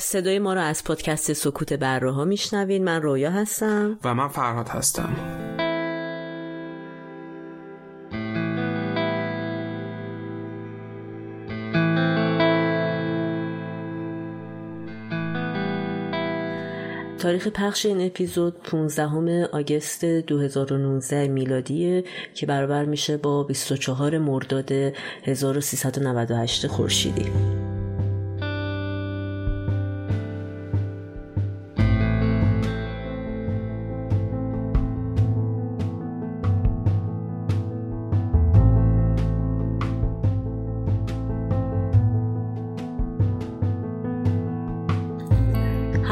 صدای ما رو از پادکست سکوت بره ها میشنوین. من رویا هستم. و من فرهاد هستم. تاریخ پخش این اپیزود 15 آگست 2019 میلادیه که برابر میشه با 24 مرداد 1398 خورشیدی.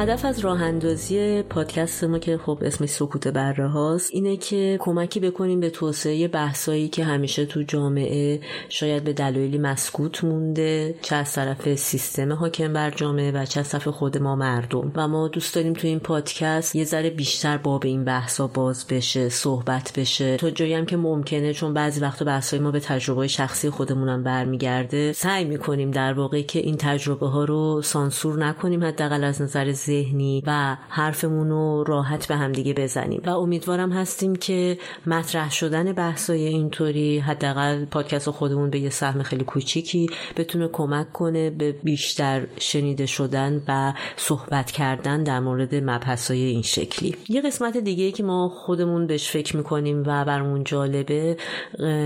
هدف از راه اندازی پادکست ما که خب اسمش سکوت بره هاست اینه که کمکی بکنیم به توسعه بحثایی که همیشه تو جامعه شاید به دلایلی مسکوت مونده چه از طرف سیستم حاکم بر جامعه و چه از طرف خود ما مردم. و ما دوست داریم تو این پادکست یه ذره بیشتر باب این بحثا باز بشه صحبت بشه. تا جایی هم که ممکنه چون بعضی وقتا بحثای ما به تجربه شخصی خودمونم برمیگرده سعی می‌کنیم در واقع که این تجربه ها رو سانسور نکنیم حداقل از نظر ذهنی و حرفمون رو راحت به همدیگه بزنیم. و امیدوارم هستیم که مطرح شدن بحثای اینطوری حداقل پادکست خودمون به یه سهم خیلی کوچیکی بتونه کمک کنه به بیشتر شنیده شدن و صحبت کردن در مورد مبحثای این شکلی. یه قسمت دیگه که ما خودمون بهش فکر می‌کنیم و برمون جالبه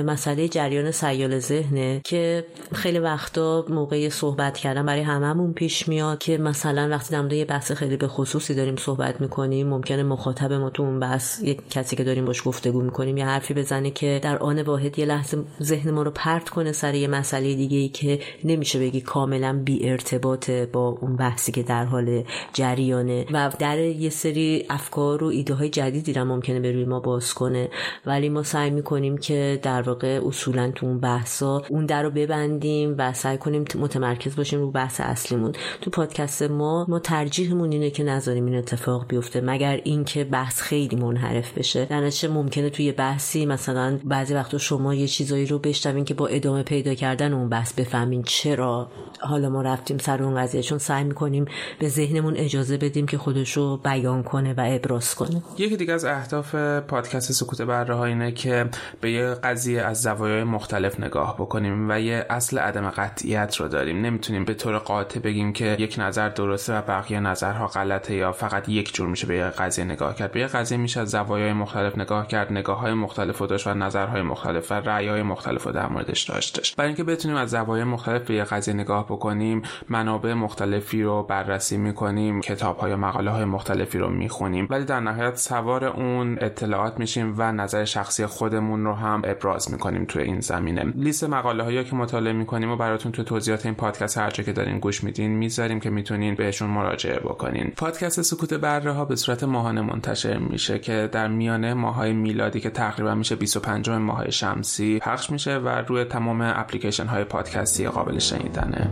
مسئله جریان سیال ذهنه که خیلی وقتا موقع صحبت کردن برای هممون پیش میاد که مثلا وقتی در یه بحث خیلی به خصوصی داریم صحبت می‌کنیم. ممکنه مخاطب ما تو اون بحث یک کسی که داریم باش گفتگو می‌کنیم یه حرفی بزنه که در آن واحد یه لحظه ذهن ما رو پرت کنه سر یه مسئله دیگه ای که نمیشه بگی کاملا بی ارتباط با اون بحثی که در حال جریانه. و در یه سری افکار و ایده های جدیدی رو ممکنه به روی ما باز کنه. ولی ما سعی می‌کنیم که در واقع اصولا تو اون بحثا اون در رو ببندیم و سعی کنیم متمرکز باشیم رو بحث اصلیمون. تو پادکست ما ما ترجیحمون اینه که نذاریم این اتفاق بیفته مگر اینکه بحث خیلی منحرف بشه. در ممکنه توی بحثی مثلا بعضی وقتا شما یه چیزایی رو بشنوین که با ادامه پیدا کردن اون بحث بفهمین چرا حالا ما رفتیم سر اون قضیه. چون سعی می‌کنیم به ذهنمون اجازه بدیم که خودش رو بیان کنه و ابراز کنه. یکی دیگه از اهداف پادکست سکوت بره اینه که به یه قضیه از زوایای مختلف نگاه بکنیم و یه اصل عدم قطعیت رو داریم. نمی‌تونیم به طور قاطع بگیم که یک نظر درسته و بقیه نظرها غلطه یا فقط یک جور میشه به یه قضیه نگاه کرد. به یه قضیه میشه از زوایای مختلف نگاه کرد نگاه های مختلف و داشت و نظرهای مختلف و رأی های مختلف رو در موردش داشتش. برای اینکه بتونیم از زوایای مختلف به یه قضیه نگاه بکنیم منابع مختلفی رو بررسی می‌کنیم کتاب های مقاله های مختلفی رو می‌خونیم. ولی در نهایت سوار اون اطلاعات میشیم و نظر شخصی خودمون رو هم ابراز می‌کنیم توی این زمینه. لیست مقاله هایی که مطالعه می‌کنیم و براتون تو توضیحات این پادکست هر که دارین گوش میدین می‌ذاریم که می‌تونین بهشون مراجعه بکنین پادکست سکوت بره ها به صورت ماهانه منتشر میشه که در میانه ماهای میلادی که تقریبا میشه 25 ماه شمسی پخش میشه و روی تمام اپلیکیشن های پادکستی قابل شنیدنه.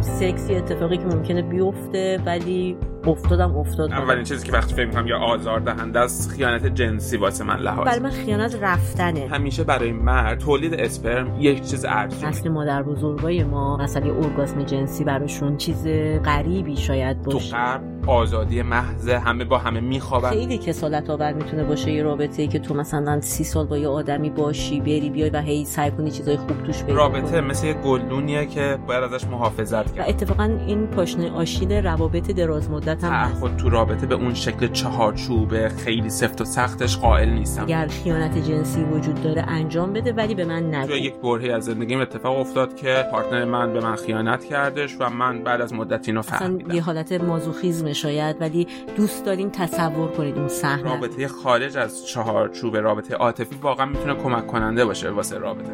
سکسی اتفاقی که ممکنه بیفته ولی افتادم افتاد. اولین چیزی که وقتی فکر می‌کنم یا آزار دهنده است خیانت جنسی واسه من لحاظ. برای من خیانت رفتنه. همیشه برای مرد تولید اسپرم یک چیز ارزون اصل مادر بزرگای ما مثلا ارگاسم جنسی براشون چیز غریبی شاید باشه. تو آزادی محض همه با همه میخوابن. خیلی کسالت آور می‌تونه باشه یه رابطه ای که تو مثلا سی سال با یه آدمی باشی بری بیای و هی سعی کنی چیزای خوب توش پیدا رابطه مثل یه گلدونیه که باید ازش محافظت کرد و اتفاقا این پاشنه آشیل روابط دراز مدت هم خود تو رابطه به اون شکل چهارچوبه خیلی سفت و سختش قائل نیستم. اگر خیانت جنسی وجود داره انجام بده ولی به من نگو. یک برهی از زندگیم اتفاق افتاد که پارتنر من به من خیانت کردش و من بعد از مدت اینو فهمیدم. یه حالت مازوخیزم شاید ولی دوست داریم تصور کنید اون صحنه. رابطه خارج از چهارچوب رابطه عاطفی واقعا می‌تونه کمک کننده باشه واسه رابطه.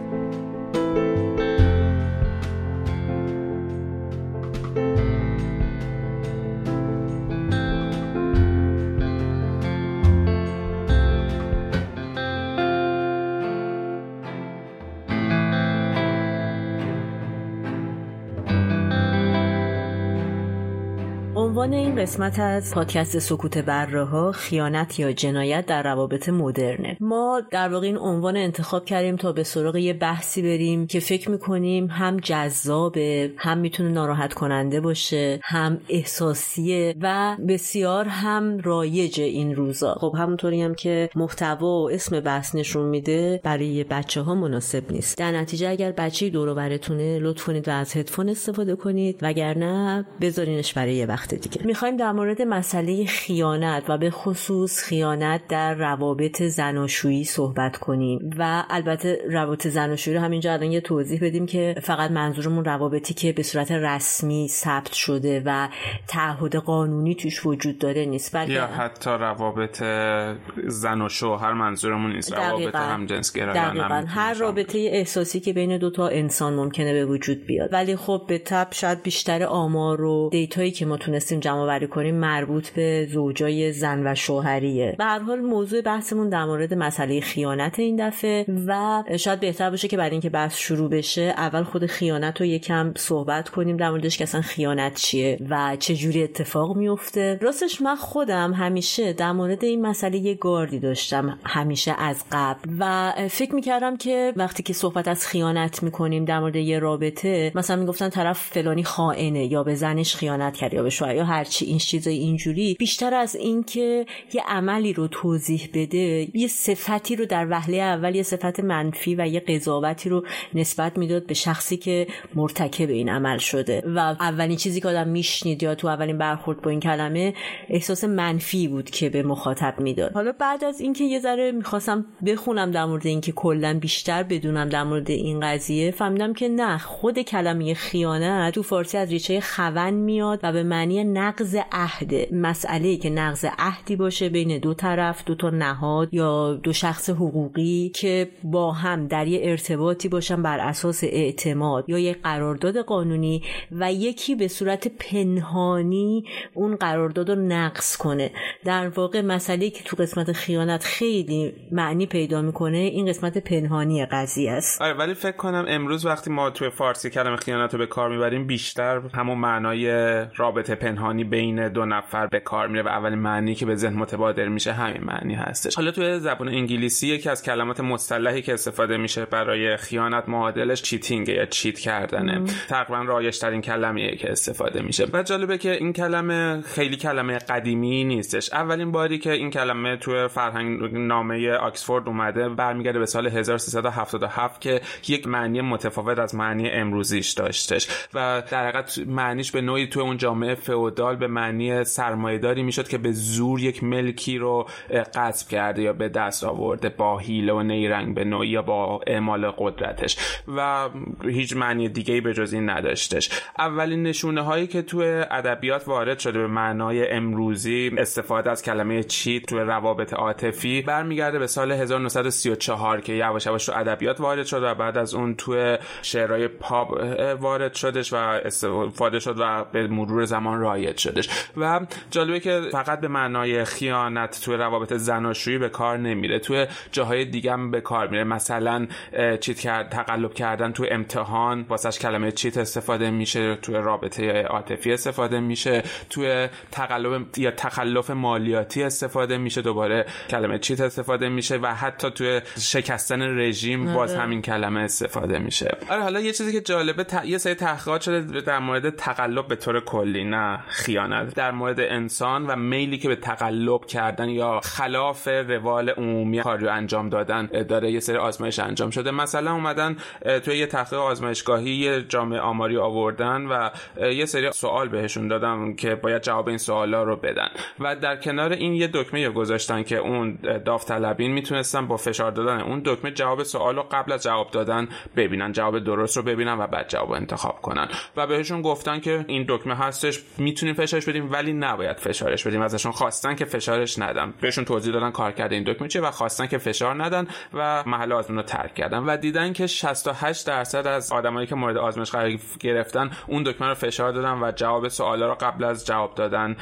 عنوان این قسمت از پادکست سکوت بره ها خیانت یا جنایت در روابط مدرنه. ما در واقع این عنوان انتخاب کردیم تا به سراغ یه بحثی بریم که فکر می‌کنیم هم جذابه هم می‌تونه ناراحت کننده باشه هم احساسیه و بسیار هم رایج این روزا. خب همونطوری هم که محتوا و اسم بحث نشون میده برای بچه ها مناسب نیست. در نتیجه اگر بچه دور برتونه لطف کنید و از هدفون استفاده کنید وگرنه بذارینش برای یه وقت دیگه. می‌خوایم در مورد مسئله خیانت و به خصوص خیانت در روابط زناشویی صحبت کنیم و البته روابط زناشویی رو همینجا الان یه توضیح بدیم که فقط منظورمون روابطی که به صورت رسمی ثبت شده و تعهد قانونی توش وجود داره نیست بلکه یا حتی روابط زن و شوهر منظورمون نیست روابط هم جنس دقیقا. هر رابطه احساسی که بین دو تا انسان ممکنه به وجود بیاد. ولی خب به تب شاید بیشتر آمار و دیتایی که ما تونستیم جمع آوری کنیم مربوط به زوجای زن و شوهریه. به هر حال موضوع بحثمون در مورد مسئله خیانت این دفعه و شاید بهتر باشه که برای اینکه بحث شروع بشه اول خود خیانت رو یکم صحبت کنیم در موردش که اصلا خیانت چیه و چه جوری اتفاق میفته راستش من خودم همیشه در مورد این مسئله یه گاردی داشتم همیشه از قبل و فکر می‌کردم که وقتی که صحبت از خیانت می‌کنیم در مورد یه رابطه مثلا می‌گفتن طرف فلانی خائنه یا به زنش خیانت کرد یا به شوهر یا هرچی این چیزای اینجوری بیشتر از اینکه یه عملی رو توضیح بده یه صفتی رو در وهله اول یه صفت منفی و یه قضاوتی رو نسبت می‌داد به شخصی که مرتکب این عمل شده. و اولین چیزی که آدم میشنید یا تو اولین برخورد با این کلمه احساس منفی بود که به مخاطب می‌داد. حالا بعد از اینکه یه ذره می‌خواستم بخونم در مورد اینکه کلا بیشتر بدونم در مورد این قضیه فهمیدم که نه خود کلمه خیانت تو فارسی از ریشه خون میاد و به معنی نقض عهد مسئله که نقض عهدی باشه بین دو طرف دو تا نهاد یا دو شخص حقوقی که با هم در یه ارتباطی باشن بر اساس اعتماد یا یه قرارداد قانونی و یکی به صورت پنهانی اون قرارداد رو نقض کنه. در واقع مسئله که تو قسمت خیانت خیلی معنی پیدا می‌کنه این قسمت پنهانی قضیه است. آره ولی فکر کنم امروز وقتی ما توی فارسی کلمه خیانت رو به کار می‌بریم بیشتر همون معنای رابطه پنهانی بین دو نفر به کار میره و اولین معنی که به ذهن متبادر میشه همین معنی هستش. حالا توی زبان انگلیسی یکی از کلمات مصطلحی که استفاده میشه برای خیانت معادلش cheating یا cheat کردنه. تقریبا رایج ترین کلمه که استفاده میشه. و جالبه که این کلمه خیلی کلمه قدیمی نیستش. اولین باری که این کلمه توی فرهنگ نامه آکسفورد اومده برمیگرده به سال 1377 که یک معنی متفاوت از معنی امروزیش داشتش. و در حقیقت معنیش به نوعی توی اون جامعه فئودال به معنی سرمایهداری می‌شد که به زور یک ملکی رو غصب کرده یا به دست آورده با حیله و نیرنگ به نوعی یا با اعمال قدرتش. و هیچ معنی دیگه به جز این نداشتش. اولین نشونه هایی که توی ادبیات وارد شده به معنای امروزی استفاده از کلمه چیت توی روابط عاطفی برمیگرده به سال 1934 که یواش یواش تو ادبیات وارد شد و بعد از اون توی شعرهای پاپ وارد شدش و استفاده شد و به مرور زمان رایج شدش. و جالبه که فقط به معنای خیانت توی روابط زناشویی به کار نمیره. توی جاهای دیگه هم به کار میره. مثلا چیت کرد تقلب کردن تو امتحان واسش کلمه چیت استفاده میشه توی رابطه عاطفی استفاده میشه توی تقلب یا تخلف مالیاتی استفاده میشه دوباره کلمه چیت استفاده میشه و حتی توی شکستن رژیم باز آره. همین کلمه استفاده میشه. آره حالا یه چیزی که جالبه ت... یه سری تحقیقات شده در مورد تقلب به طور کلی نه. خیانت. در مورد انسان و میلی که به تقلب کردن یا خلاف روال عمومی کاری انجام دادن داره یه سری آزمایش انجام شده. مثلا اومدن توی یه تحقیق آزمایشگاهی یه جامعه آماری آوردن و یه سری سوال بهشون دادم که باید جواب این سوالا رو بدن. و در کنار این یه دکمه گذاشتن که اون داوطلبین می‌تونستن با فشار دادن اون دکمه جواب سوال رو قبل از جواب دادن ببینن جواب درست رو ببینن و بعد جواب انتخاب کنن. و بهشون گفتن که این دکمه هستش می‌تونیم فشارش بدیم ولی نباید فشارش بدیم. ازشون خواستن که فشارش ندن بهشون توضیح دادن کار کرده این دکمه چیه و خواستن که فشار ندن و محل آزمون رو ترک کردن و دیدن که 68 درصد از آدمایی که مورد آزمایش قرار گرفتن اون دکمه رو فشار دادن و جواب سوالا رو قبل از جواب دادن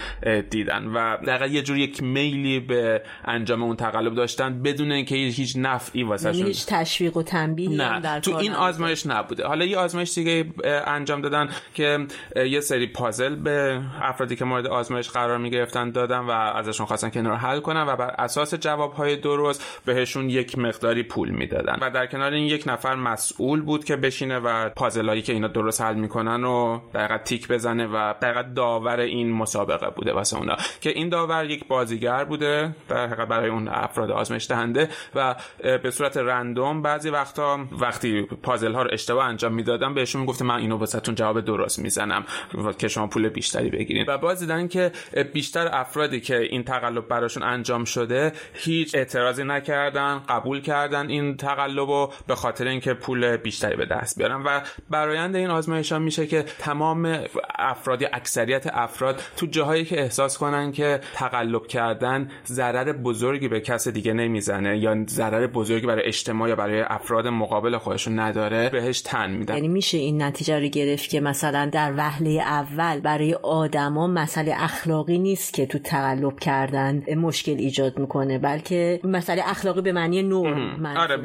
دیدن و دقیقا یه جور یک میلی به انجام اون تقلب داشتن بدون اینکه هیچ نفعی واسه یعنی هیچ تشویق و تنبیه نه. در تو این آزمایش نبوده. حالا یه آزمایش دیگه انجام دادن که یه سری پازل به افرادی که مورد آزمایش قرار می گرفتن دادن و ازشون خواستن که این رو حل کنن و بر اساس جوابهای درست بهشون یک مقداری پول می‌دادن. و در کنار این یک نفر مسئول بود که بشینه و پازلایی که اینا درست حل می‌کنن و دقیقا تیک بزنه و دقیقا داور این مسابقه بوده واسه اونا. که این داور یک بازیگر بوده در برای اون افراد آزمایش دهنده و به صورت رندوم بعضی وقتا وقتی پازل ها رو اشتباه انجام می‌دادم بهشون می‌گفته من اینو واسهتون جواب درست می‌زنم که شما پول بیشتری بگیرین و باز دیدن که بیشتر افرادی که این تقلب براشون انجام شده هیچ اعتراضی نکردن قبول کردن این تقلب رو به خاطر اینکه پول بیشتری به دست بیارن. و برایند این آزمایش ها میشه که تمام افراد یا اکثریت افراد تو جاهایی که احساس کنن که تقلب کردن ضرر بزرگی به کس دیگه نمی‌زنه یا ضرر بزرگی برای اجتماع یا برای افراد مقابل خودشون نداره بهش تن میدن. یعنی میشه این نتیجه رو گرفت که مثلا در وهله اول برای آدما مسئله اخلاقی نیست که تو تقلب کردن مشکل ایجاد می‌کنه بلکه مسئله اخلاقی به معنی نرم آره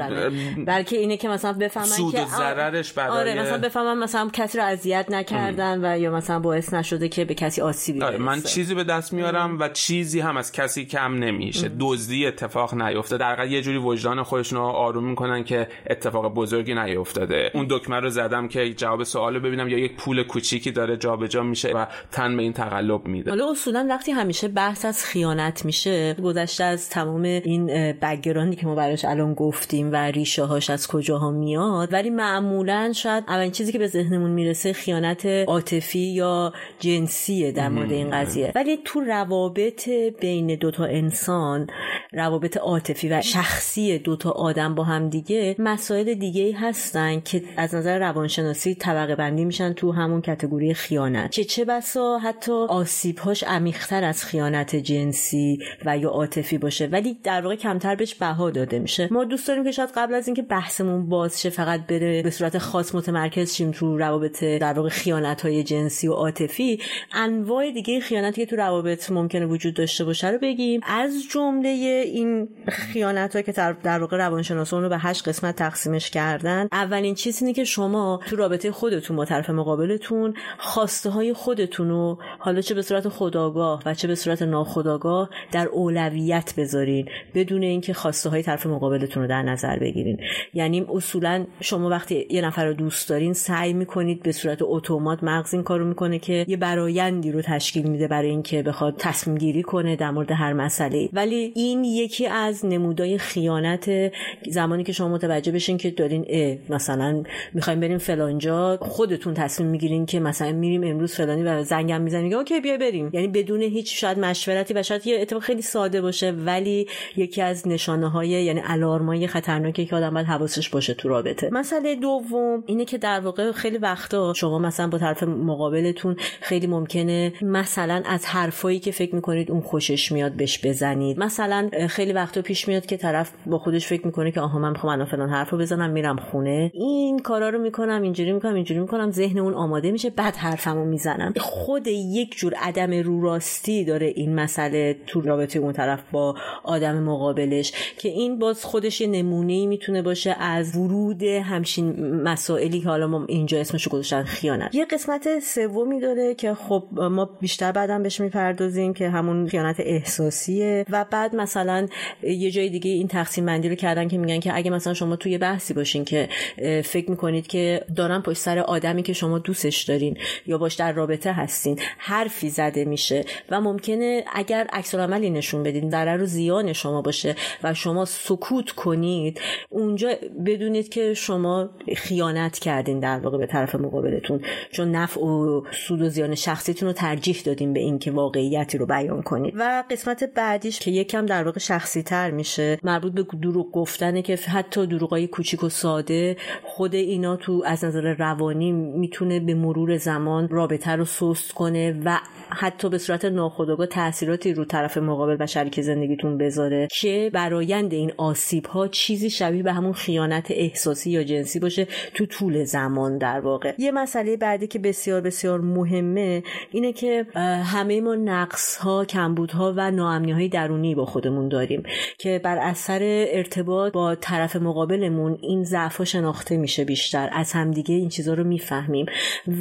بلکه اینه که مثلا بفهمن سود که ضررش برای آره مثلا بفهمن مثلا کسی رو اذیت نکردن و یا مثلا باعث نشده که به کسی آسیبی آره من چیزی به دست میارم و چیزی هم از کسی کم نمیشه. دزدی اتفاق نیفته در یه جوری وجدان خودشون رو آروم می‌کنن که اتفاق بزرگی نیفتاده. اون دکمه رو زدم که جواب سوالو ببینم یا یک پول کوچیکی داره جابجا میشه و تن به این تقلب میده. حالا اصولا وقتی همیشه بحث از خیانت میشه گذشته از تمام این بگراندی که ما براش الان گفتیم و ریشه هاش از کجاها میاد ولی معمولا شاید اولین چیزی که به ذهنمون می‌رسه خیانت عاطفی یا جنسیه در مورد این قضیه. ولی تو روابط بین دوتا انسان روابط عاطفی و شخصی دوتا آدم با هم دیگه مسائل دیگه هستن که از نظر روانشناسی طبقه بندی میشن تو همون کتگوری خیانت. که چه بسا حتی آسیبهاش عمیقتر از خیانت جنسی و یا عاطفی باشه. ولی در واقع کمتر بهش بها داده میشه. ما دوست داریم که شاید قبل از اینکه بحثمون باز شه فقط بره به صورت خاص متمرکز شیم تو روابط در واقع خیانت های جنسی و عاطفی. انواع دیگه خیانتی که تو روابط ممکنه وجود داشته باشه رو بگیم. از جمله این خیانت که در واقع روانشناسان رو به هشت قسمت تقسیمش کردن. اولین چیز اینه که شما تو رابطه خودتون با طرف مقابلتون خواسته های خودتون رو حالا چه به صورت خداگاه و چه به صورت ناخداگاه در اولویت بذارین بدون اینکه خواسته های طرف مقابلتون رو در نظر بگیرین. یعنی اصولا شما وقتی یه نفر رو دوست دارین سعی می‌کنید به صورت اتومات مغز این کارو می‌کنه که یه برایندی رو تشکیل میده برای اینکه بخواد تصمیم گیری کنه در مورد هر مسئله ولی این یکی از نمودای خیانت زمانی که شما متوجه بشین که دارین اه مثلا می‌خوایم بریم فلانجا خودتون تصمیم می‌گیرین که مثلا میریم امروز فلانی و زنگم می‌زنین اوکی بیا بریم. یعنی بدون هیچ شاید مشورتی و شاید یه اتفاق خیلی ساده باشه ولی یکی از نشانه های یعنی الارمای خطرناکی که آدم باید حواسش باشه تو رابطه. مسئله دوم اینه که در واقع خیلی وقتا شما مثلا با طرف مقابلتون خیلی ممکنه مثلا از حرفایی که فکر می‌کنید اون خوشش میاد بهش بزنید. مثلا خیلی وقتا پیش میاد که طرف با خودش فکر می‌کنه که آها من می‌خوام الان فلان حرفو بزنم میرم خونه. این کارا رو می‌کنم اینجوری می‌کنم اینجوری می‌کنم ذهن اون آماده میشه بعد حرفمو می‌زنم. یک جور عدم رو راستی داره این مسئله تو رابطه اون طرف با آدم مقابلش که این باز خودش یه نمونه ای می‌تونه باشه از ورود همچین مسائلی که حالا ما اینجا اسمشو گذاشتن خیانت. یه قسمت سومی داره که خب ما بیشتر بعدم بهش می‌پردازیم که همون خیانت احساسیه و بعد مثلا یه جای دیگه این تقسیم بندی رو کردن که میگن که اگه مثلا شما توی بحثی باشین که فکر می‌کنید که دارن پشت سر آدمی که شما دوستش دارین یا باش در رابطه هستین حرفی زده میشه و ممکنه اگر عکس عملی نشون بدین ضرر و زیان شما باشه و شما سکوت کنید اونجا بدونید که شما خیانت کردین در واقع به طرف مقابلتون. چون نفع و سود و زیان شخصیتون رو ترجیح دادین به اینکه واقعیتی رو بیان کنید. و قسمت بعدیش که یکم در واقع شخصی تر میشه مربوط به دروغ گفتنه که حتی دروغای کوچیک و ساده خود اینا تو از نظر روانی می‌تونه به مرور زمان رابطه رو سست کنه و حتی به صورت ناخودآگاه تاثیراتی رو طرف مقابل و شریک زندگیتون بذاره که برایند این آسیب ها چیزی شبیه به همون خیانت احساسی یا جنسی باشه تو طول زمان در واقع. یه مسئله بعدی که بسیار بسیار مهمه اینه که همه ما نقص ها کمبود ها و ناامنی های درونی با خودمون داریم که بر اثر ارتباط با طرف مقابلمون این ضعف شناخته میشه بیشتر. از همدیگه این چیزها رو می‌فهمیم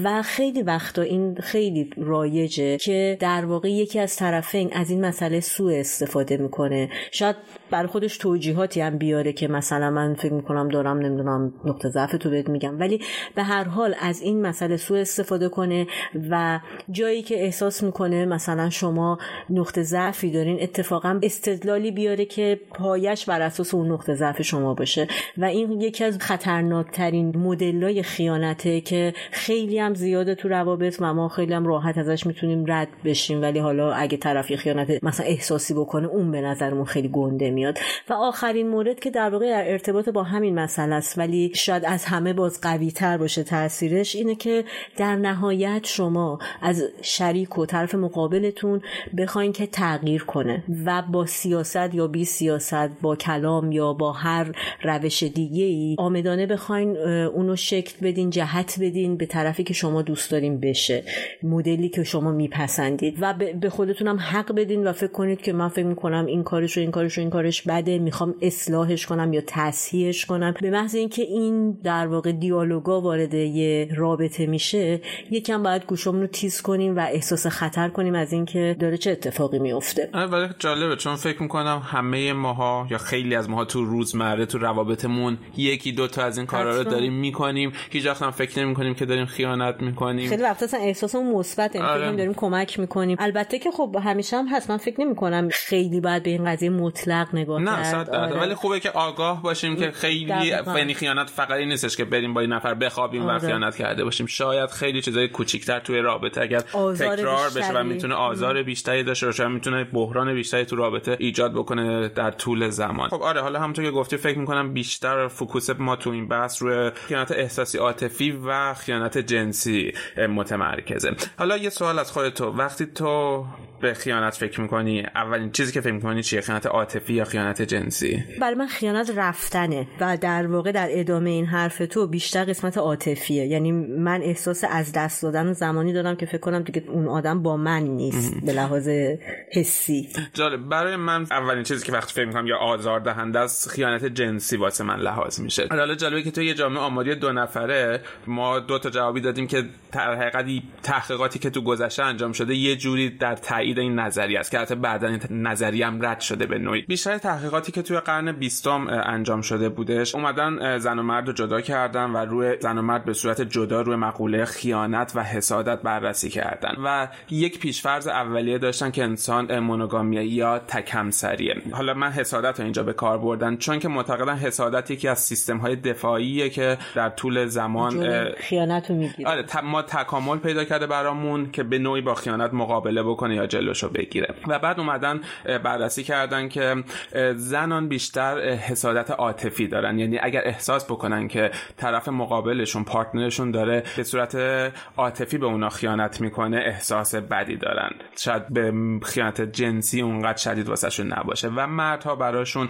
و خیلی وقتا این خیلی رایجه که در واقع یکی از طرفین از این مسئله سوء استفاده می‌کنه. شاید بر خودش توجیهاتی هم بیاره که مثلا من فکر می‌کنم دارم نمی‌دونم نقطه ضعف تو بهت میگم. ولی به هر حال از این مسئله سوء استفاده کنه و جایی که احساس می‌کنه مثلا شما نقطه ضعفی دارین اتفاقا استدلالی بیاره که پایش بر اساس اون نقطه ضعف شما باشه. و این یکی از خطرناکترین مدلای خیانته که خیلی هم زیاده تو روابط و ما خیلی هم راحت ازش می‌تونیم رد بشیم. ولی حالا اگه طرفی خیانت مثلا احساسی بکنه اون به نظرمون خیلی گنده میاد. و آخرین مورد که در واقع در ارتباط با همین مسئله است ولی شاید از همه باز قوی تر باشه تاثیرش اینه که در نهایت شما از شریک و طرف مقابلتون بخواین که تغییر کنه و با سیاست یا بی سیاست با کلام یا با هر روش دیگه ای آمدانه بخواین اونو شکل بدین جهت بدین به طرفی که شما دوست دارین بشه مدلی که شما میپسندید. و به خودتونم حق بدین و فکر کنید که من فکر می‌کنم این کارش و این کارش و این کارش بده می‌خوام اصلاحش کنم یا تصحیحش کنم. به محض اینکه این در واقع دیالوگا وارد یه رابطه میشه یکم باید گوشمون رو تیز کنیم و احساس خطر کنیم از اینکه داره چه اتفاقی میفته. ولی جالبه چون فکر می‌کنم همه ماها یا خیلی از ماها تو روزمره تو روابطمون یکی دو تا از این کارا رو داریم می‌کنیم. هیچ وقت هم فکر نمی‌کنیم که داریم خیانت می‌کنیم. خیلی وقتا اصلا احساسمون مثبت آره. داریم کمک می‌کنیم. البته که خب همیشه هم هست من فکر نمی‌کنم خیلی باید به این قضیه مطلق نگاه نه کرد. آره. ولی خوبه که آگاه باشیم که خیلی یعنی خیانت فقط این نیستش که بریم با این نفر بخوابیم آره. و خیانت کرده باشیم. شاید خیلی چیزای کوچیکتر توی رابطه اگر تکرار بشه و می‌تونه آزار بیشتری داشته باشه می‌تونه بحران بیشتری تو رابطه ایجاد بکنه در طول زمان. خب آره حالا همونطور که گفتی فکر می‌کنم بیشتر فوکوس ما تو این بحث روی خیانت احساسی عاطفی و خیانت جنسی متمرکزه. حالا یه سوال از خودت تو وقتی تو به خیانت فکر می‌کنی؟ اولین چیزی که فکر می‌کنی چیه؟ خیانت عاطفی یا خیانت جنسی؟ برای من خیانت رفتنه و در واقع در ادامه این حرف تو بیشتر قسمت عاطفیه. یعنی من احساس از دست دادن و زمانی دادم که فکر کنم دیگه اون آدم با من نیست به لحاظ حسی. جالب. برای من اولین چیزی که وقتی فکر می‌کنم یا آزار دهنده از خیانت جنسی واسه من لحاظ میشه. حالا جالبه که تو یه جامعه آماری دو نفره ما دو تا جوابی دادیم که در حقیقت تحقیقاتی که تو گذشته انجام شده یه جوری در تایید این نظریه است که البته بعدا این نظریه هم رد شده به نوعی. بیشتر تحقیقاتی که توی قرن بیستم انجام شده بودش اومدن زن و مرد رو جدا کردن و روی زن و مرد به صورت جدا روی مقوله خیانت و حسادت بررسی کردن و یک پیشفرض اولیه داشتن که انسان مونوگامیه یا تکمسریه. حالا من حسادت رو اینجا به کار بردن چون که معتقدن حسادت یکی از سیستم های دفاعیه که در طول زمان خیانت رو می‌گیره. آره ما تکامل پیدا کرده برامون که به نوعی با خیانت مقابله بکنه یا جلوشو بگیره. و بعد اومدن بررسی کردن که زنان بیشتر حسادت عاطفی دارن. یعنی اگر احساس بکنن که طرف مقابلشون پارتنرشون داره به صورت عاطفی به اونا خیانت می‌کنه احساس بدی دارن. شاید به خیانت جنسی اونقدر شدید واسهشون نباشه. و مردها براشون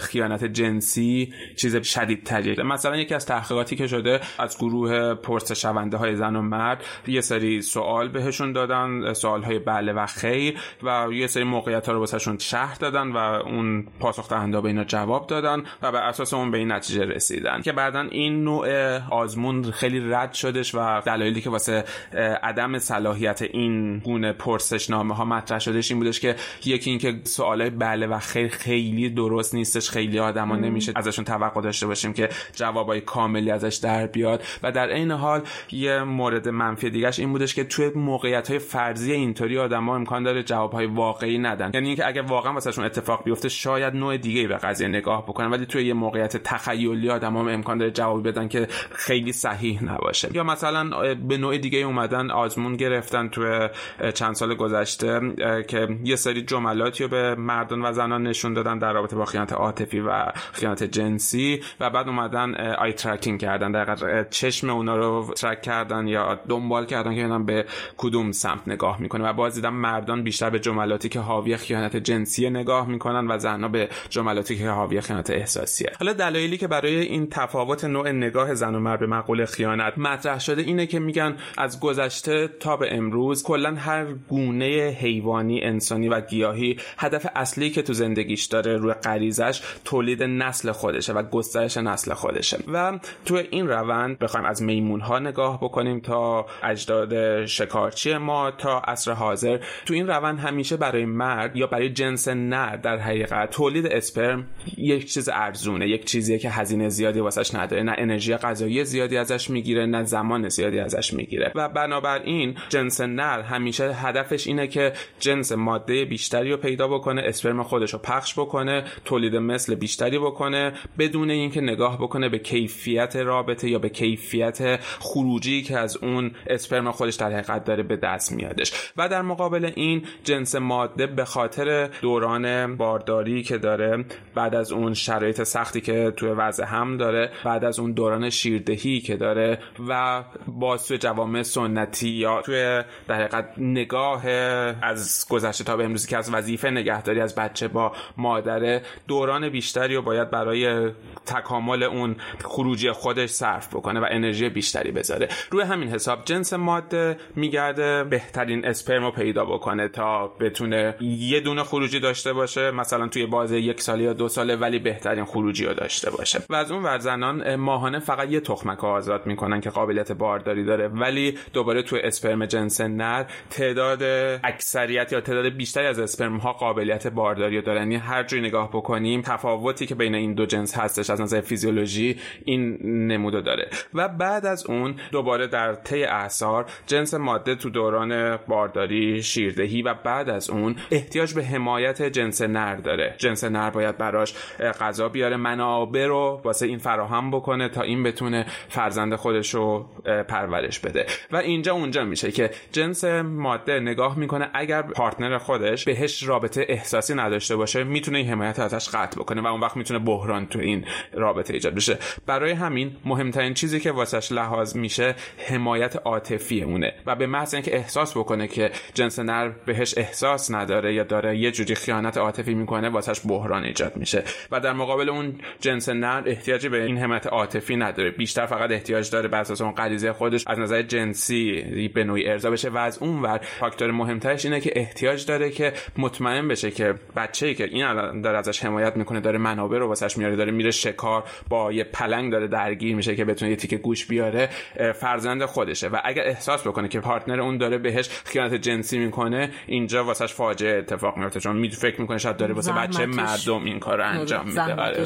خیانت جنسی چیز شدید تریه مثلا یکی از تحقیقاتی که شده از گروه پرس شونده های زن و مرد یه سری سوال بهشون دادن سوال های بله و خیر. و یه سری موقعیت ها رو واسهشون شهر دادن و اون پاسخ دهنده به اینا جواب دادن و بر اساس اون به این نتیجه رسیدن. که بعدا این نوع آزمون خیلی رد شدش و دلایلی که واسه عدم صلاحیت این گونه پرسشنامه ها مطرح شدش این بودش که یکی اینکه سوالای بله و خیر خیلی درست نیستش خیلی آدما نمیشه ازشون توقع داشته باشیم که جوابای کاملی ازش در بیاد. و در عین حال یه مورد منفی دیگهش این بودش که توی موقعیت های فرضی اینطوری آدما امکان داره جوابهای واقعی ندن. یعنی اینکه اگه واقعا واسهشون اتفاق بیفته شاید نوع دیگه به قضیه نگاه بکنن ولی توی یه موقعیت تخیلی آدم هم امکان داره جواب بدن که خیلی صحیح نباشه. یا مثلا به نوع دیگه اومدن آزمون گرفتن توی چند سال گذشته که یه سری جملاتی رو به مردان و زنان نشون دادن در رابطه با خیانت عاطفی و خیانت جنسی و بعد اومدن آی ترکینگ کردن. در چشم اونا رو ترک کردن یا دنبال کردن که به کدوم سمت نگاه می‌کنه. و باز دیدم مردان بیشتر به جملاتی که حاوی خیانت جنسی نگاه می‌کنن و زنها به جملاتی که حاوی خیانت احساسیه. حالا دلایلی که برای این تفاوت نوع نگاه زن و مرد به مقوله خیانت مطرح شده اینه که میگن از گذشته تا به امروز کلا هر گونه حیوانی انسانی و گیاهی هدف اصلی که تو زندگیش داره روی غریزش تولید نسل خودشه و گسترش نسل خودشه. و تو این روند بخوایم از میمون ها نگاه بکنیم تا اجداد شکارچی ما تا عصر حاضر تو این روند همیشه برای مرد یا برای جنس نر در حقیقت تولید اسپرم یک چیز ارزونه یک چیزیه که هزینه زیادی واسش نداره. نه انرژی غذایی زیادی ازش می‌گیره نه زمان زیادی ازش می‌گیره. و بنابراین جنس نر همیشه هدفش اینه که جنس ماده بیشتری رو پیدا بکنه اسپرم خودش رو پخش بکنه تولید مثل بیشتری بکنه بدون اینکه نگاه بکنه به کیفیت رابطه یا به کیفیت خروجی که از اون اسپرم خودش در حقیقت داره به دست میادش. و در مقابل جنس ماده به خاطر دوران بارداری که داره بعد از اون شرایط سختی که توی وضع هم داره بعد از اون دوران شیردهی که داره و با توی جوامع سنتی یا توی در حقیقت نگاه از گذشته تا به امروزی که از وظیفه نگهداری از بچه با مادره دوران بیشتری رو باید برای تکامل اون خروجی خودش صرف بکنه و انرژی بیشتری بذاره. روی همین حساب جنس ماده میگرده بهترین اسپرم رو پیدا بکنه. تا بتونه یه دونه خروجی داشته باشه مثلا توی بازه یک ساله یا دو ساله ولی بهترین خروجی رو داشته باشه. و از اون ور زنان ماهانه فقط یه تخمک آزاد می‌کنن که قابلیت بارداری داره. ولی دوباره توی اسپرم جنس نر تعداد اکثریت یا تعداد بیشتری از اسپرم ها قابلیت بارداری دارن. یعنی هر جوری نگاه بکنیم تفاوتی که بین این دو جنس هستش از نظر فیزیولوژی این نمودو داره. و بعد از اون دوباره در طی اعصار جنس ماده تو دوران بارداری شیردهی و بعد از اون احتیاج به حمایت جنس نر داره. جنس نر باید براش غذا بیاره منابع رو واسه این فراهم بکنه تا این بتونه فرزند خودش رو پرورش بده. و اینجا اونجا میشه که جنس ماده نگاه می‌کنه اگر پارتنر خودش بهش رابطه احساسی نداشته باشه می‌تونه این حمایت ازش قطع بکنه و اون وقت می‌تونه بحران تو این رابطه ایجاد بشه. برای همین مهمترین چیزی که واسش لحاظ میشه حمایت عاطفی اونه و به محض اینکه احساس بکنه که جنس نر بهش احساس نداره یا داره یه جوری خیانت عاطفی می‌کنه واسش بحران ایجاد میشه. و در مقابل اون جنس نر احتیاجی به این حمایت عاطفی نداره. بیشتر فقط احتیاج داره بر اساس اون غریزه خودش از نظر جنسی به نوعی ارضا بشه. و از اون ور فاکتور مهمترش اینه که احتیاج داره که مطمئن بشه که بچه‌ای که این داره ازش حمایت می‌کنه داره منابع رو واسش میاره داره میره شکار با یه پلنگ داره درگیر میشه که بتونه یه تیکه گوش بیاره فرزند خودشه. و اگر احساس بکنه که پارتنر اون داره بهش خیانت جنسی می‌کنه اینجا واسش فاجعه اتفاق میفته چون می فکر می‌کنه شاید داره واسه بچه مردم این کار رو انجام میده. آره.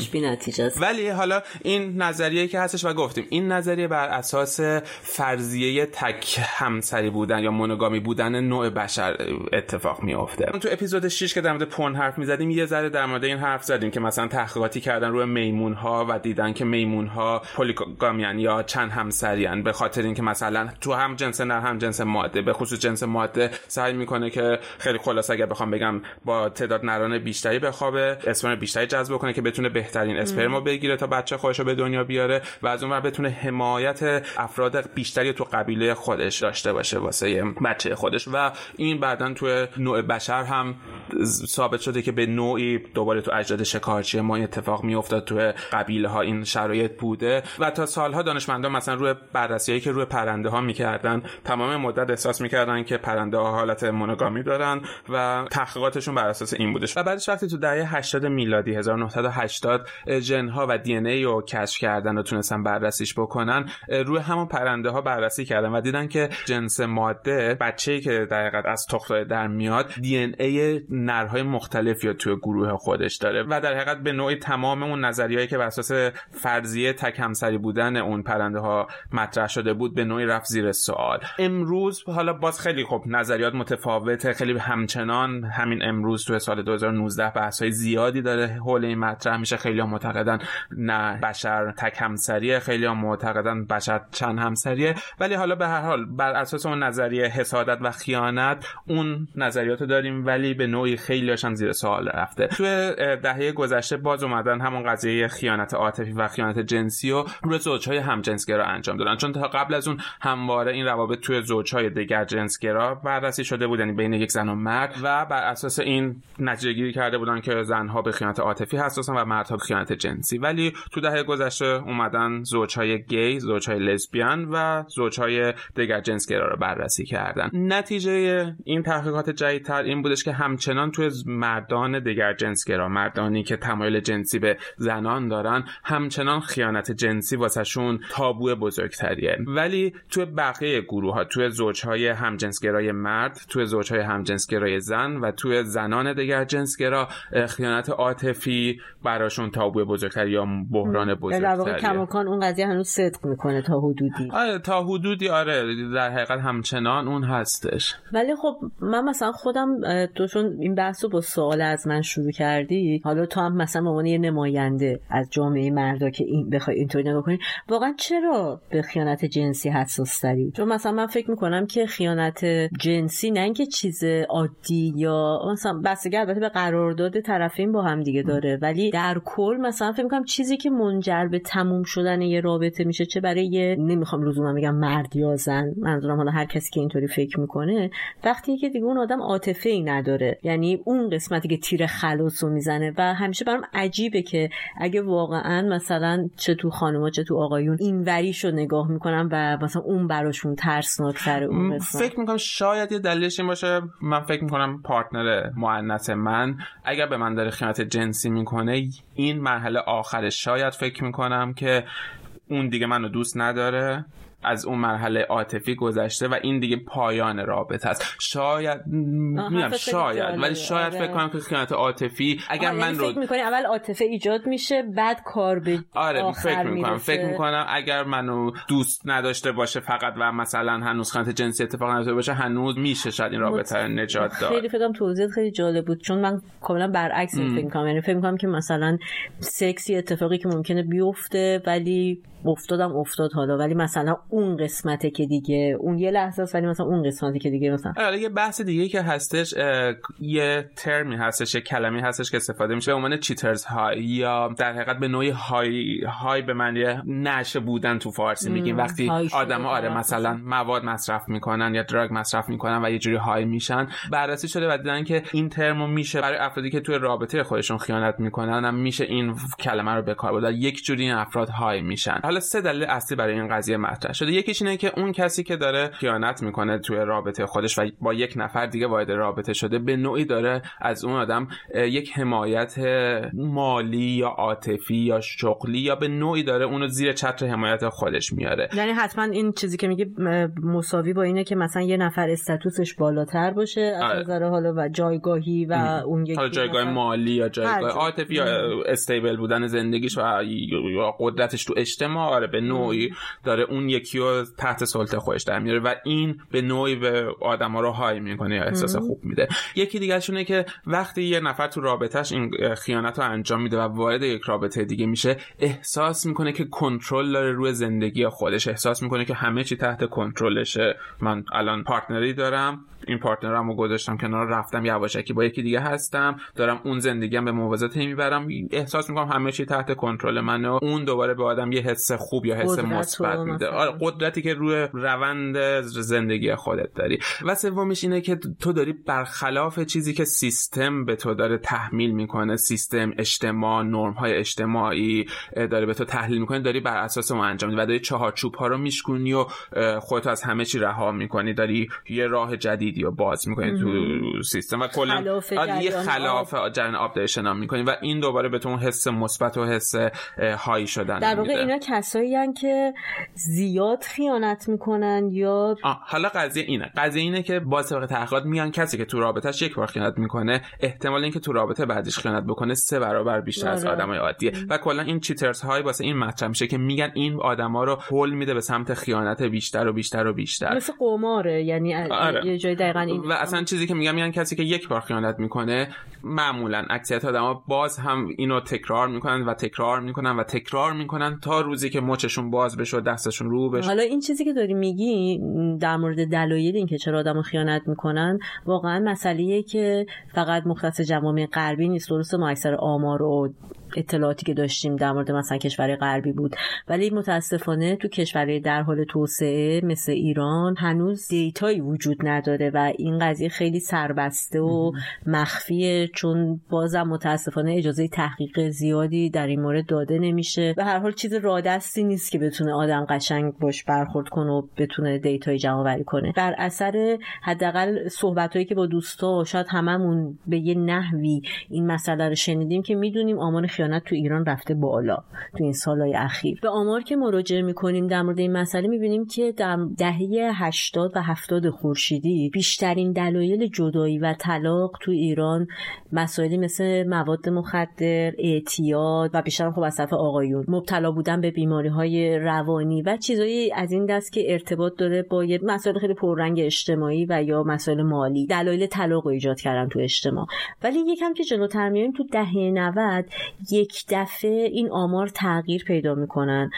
ولی حالا این نظریه که هستش و گفتیم این نظریه بر اساس فرضیه تک همسری بودن یا مونوگامی بودن نوع بشر اتفاق میافته. تو اپیزود 6 که در مورد پون حرف می‌زدیم یه ذره در مورد این حرف زدیم که مثلا تحقیقاتی کردن روی میمون ها و دیدن که میمون ها پولیگامیان یا چند همسریان به خاطر اینکه مثلا تو هم جنس نر هم جنس ماده به خصوص جنس ماده سعی می‌کنه که خیلی خلاص اگر بخوام بگم با تعداد نران بیشتری بخوابه اسپرم بیشتری جذب کنه که بتونه بهترین اسپرم رو بگیره تا بچه خودش رو به دنیا بیاره و از اون بتونه حمایت افراد بیشتری تو قبیله خودش داشته باشه واسه بچه خودش. و این بعدا تو نوع بشر هم ثابت شده که به نوعی دوباره تو اجداد شکارچی ما این اتفاق میافتاد تو قبیله ها این شرایط بوده. و تا سالها دانشمندان مثلا روی بررسیایی که روی پرنده ها می‌کردن تمام مدت احساس می‌کردن که پرنده ها حالت مونوگامی دارن و تحقیقاتشون بر اساس این بودش. و بعدش وقتی تو دهه 80 میلادی 1980 ژن ها و دی ان ای رو کشف کردن و تونستن بررسیش بکنن روی همون پرنده ها بررسی کردن و دیدن که جنس ماده بچه‌ای که در از تخم در میاد دی ان ای نرهای مختلفی توی گروه خودش داره و در حقیقت به نوعی تمام اون نظریه‌ای که بر اساس فرضیه تک همسری بودن اون پرنده ها مطرح شده بود به نوعی رفت زیر سوال. امروز حالا باز خیلی خب نظریات متفاوته خیلی همچنان همین امروز تو سال 2019 بحث های زیادی داره حول این مطرح میشه. خیلی هم معتقدن نه بشر تک همسریه خیلی هم معتقدن بشر چند همسریه. ولی حالا به هر حال بر اساس اون نظریه حسادت و خیانت اون نظریات داریم ولی به نوعی خیلی هاشم زیر سوال رفته. تو دهه گذشته باز اومدن همون قضیه خیانت عاطفی و خیانت جنسی و روی زوجهای همجنسگرا انجام دادن. چون تا قبل از اون همواره این روابط توی زوجهای دیگر جنسگرا بررسی شده بود یعنی بین یک زن و مرد و بر اساس این نتیجه گیری کرده بودن که زنها به خیانت عاطفی حساسن و مردها به خیانت جنسی. ولی تو دهه گذشته اومدن زوجهای گی زوجهای لزبیان و زوجهای دیگر جنسگرا رو بررسی کردن. نتیجه این تحقیقات جدیدتر این بودش که همچنان توی مردان دیگر جنسگرا مردانی که تمایل جنسی به زنان دارن همچنان خیانت جنسی واسهشون تابو بزرگتریه. ولی توی بقیه گروه ها توی زوجهای همجنسگرای مرد توی زوجهای همجنسگرای زن و توی زنان دیگر جنسگرا خیانت عاطفی براشون تابو بزرگتر یا بحران بزرگتری کماکان اون قضیه هنوز صدق می‌کنه تا حدودی. آره تا حدودی آره در حقیقت همچنان اون هستش. ولی خب من مثلا خودم تو چون این بحث رو با سوال از من شروع کردی حالا تو هم مثلا عنوان یه نماینده از جامعه مردا که این بخوای اینطوری نگاه کنی واقعا چرا به خیانت جنسی حساس داری چون مثلا من فکر می‌کنم که خیانت جنسی نه اینکه چیز عادی یا مثلا بستگی البته به قرارداد طرفین با هم دیگه داره ولی در کل مثلا فکر می‌کنم چیزی که منجر به تموم شدن یه رابطه میشه چه برای یه نمی‌خوام لزوما بگم مرد یا زن منظورم حالا هر کسی که اینطوری فکر می‌کنه وقتی که دیگه اون آدم عاطفه ای نداره یعنی اون قسمتی که تیر خلاص رو می‌زنه و همیشه برام عجیبه که اگه واقعا مثلا چه تو خانوما چه تو آقایون این وریش رو نگاه می‌کنن و مثلا اون براشون ترسناکتر اون قسمت فکر می‌کنم شاید یه دلیلش این باشه. من فکر می‌کنم پارتنر مؤنث من اگر به من داره خیانت جنسی می‌کنه این مرحله آخرش شاید فکر می‌کنم که اون دیگه منو دوست نداره. از اون مرحله عاطفی گذشته و این دیگه پایان رابطه است. شاید میگم شاید ولی شاید فکر کنم که خیانت عاطفی اگر من یعنی رو فکر می‌کنی اول عاطفه ایجاد میشه بعد کار به آره فکر می‌کنم. می‌رسه. فکر می‌کنم اگر منو دوست نداشته باشه فقط و مثلا هنوز خیانت جنسی اتفاق نیفتاده باشه هنوز میشه شاید این رابطه رو نجات داد. خیلی فکرم توضیح خیلی جالب بود چون من کاملا برعکس فکر می‌کنم. یعنی فکر می‌کنم که مثلا سکسی اتفاقی که ممکنه بیفته ولی افتادم افتاد حالا. ولی مثلا اون قسمته که دیگه اون یه لحظه است ولی مثلا اون قسمتی که دیگه مثلا آره یه بحث دیگه که هستش یه ترمی هستش یه کلمی هستش که استفاده میشه به عنوان چیترز های یا در حقیقت به نوعی های های به معنی نشه بودن تو فارسی میگیم. وقتی آدم آره مثلا مواد مصرف می‌کنن یا دراگ مصرف می‌کنن و یه جوری های میشن بررسی شده و دیدن که این ترمو میشه برای افرادی که توی رابطه خودشون خیانت می‌کنن هم میشه این کلمه رو به کار برد. یک جوری این افراد های میشن. حالا سه دلیل اصلی برای این قضیه مطرح شده یکیش اینه که اون کسی که داره خیانت می‌کنه توی رابطه خودش و با یک نفر دیگه وارد رابطه شده به نوعی داره از اون آدم یک حمایت مالی یا عاطفی یا شغلی یا به نوعی داره اونو زیر چتر حمایت خودش میاره یعنی حتما این چیزی که میگه مساوی با اینه که مثلا یه نفر استاتوسش بالاتر باشه از آره. نظر حالا و جایگاهی و اون یکی حالا جایگاه مثلا- مالی یا جایگاه جا. عاطفی یا stable بودن زندگیش و قدرتش تو اجتماع آره به نوعی داره اون یکی رو تحت سلطه خودش در میاره و این به نوعی به آدما رو high می‌کنه یا احساس خوب میده. یکی دیگه شونه که وقتی یه نفر تو رابطهش این خیانت رو انجام میده و وارد یک رابطه دیگه میشه احساس می‌کنه که کنترل داره روی زندگی خودش. احساس می‌کنه که همه چی تحت کنترلشه. من الان partner ی دارم این partner مو گذاشتم کنار رفتم یواشکی با یکی دیگه هستم دارم اون زندگیم به موازات می‌برم. احساس می‌کنم همه چی تحت کنترل منه. اون دوباره به آدم یه حس خوب یا حس مثبت میده. آره قدرتی که روی روند زندگی خودت داری. و سومیش اینه که تو داری برخلاف چیزی که سیستم به تو داره تحمیل می‌کنه سیستم اجتماع نرم های اجتماعی داره به تو تحلیل می‌کنه داری بر اساس اون انجام میدی و داری چهارچوب ها رو میشکنی و خودت از همه چی رها می‌کنی. داری یه راه جدیدی رو باز می‌کنی تو سیستم و کلا آره، یه خلاف جریان آب داری شنا می‌کنی و این دوباره به تو اون حس مثبت و حس هایی شدن در واقع. اینا کسایی هن که زیاد خیانت می‌کنن یا آه، حالا قضیه اینه قضیه اینه که با طبق تحقیقات میان کسی که تو رابطهش یک بار خیانت می‌کنه احتمال اینکه تو رابطه بعدش خیانت بکنه سه برابر بیشتر از آره. آدمای عادیه و کلا این چیترز های واسه این مطرح میشه که میگن این آدما رو هول میده به سمت خیانت بیشتر و بیشتر و بیشتر مثل قماره یعنی آره. یه جای دقیقا این و اصلا چیزی که میگم میگن کسی که یک بار خیانت می‌کنه معمولا اکثریت آدما باز هم اینو تکرار می‌کنن و تکرار می‌کنن و تکرار می‌کنن تا روزی که مچشون باز بشه و دستشون رو بشه. حالا این چیزی که داری میگی در مورد دلایل این که چرا آدم خیانت می‌کنن واقعا مسئله که فقط مختص جوامع غربی نیست درسته ما اکثر آمار و اطلاعاتی که داشتیم در مورد مثلا کشور غربی بود. ولی متاسفانه تو کشورهای در حال توسعه مثل ایران هنوز دیتایی وجود نداره و این قضیه خیلی سربسته و مخفیه چون بازم متاسفانه اجازه تحقیق زیادی در این مورد داده نمیشه. و هر حال چیز رادستی نیست که بتونه آدم قشنگ باش برخورد کنه و بتونه دیتای جمع آوری کنه. بر اثر حداقل صحبتهایی که با دوستا شاید هممون به یه نحوی این مسئله رو شنیدیم که می‌دونیم آمار خیانت تو ایران رفته بالا تو این سالهای اخیر. به آمار که مراجعه می‌کنیم در مورد این مسئله می‌بینیم که در دهه 80 و 70 خورشیدی بیشترین دلایل جدایی و طلاق تو ایران مسائلی مثل مواد مخدر اعتیاد و بیشتر خب از آقایون مبتلا بودن به بیماری های روانی و چیزایی از این دست که ارتباط داره با مسائل خیلی پررنگ اجتماعی و یا مسائل مالی. دلایل طلاق رو ایجاد کردن تو اجتماع. ولی یکم که جلوتر میایم تو دهه 90 یک دفعه این آمار تغییر پیدا می‌کنن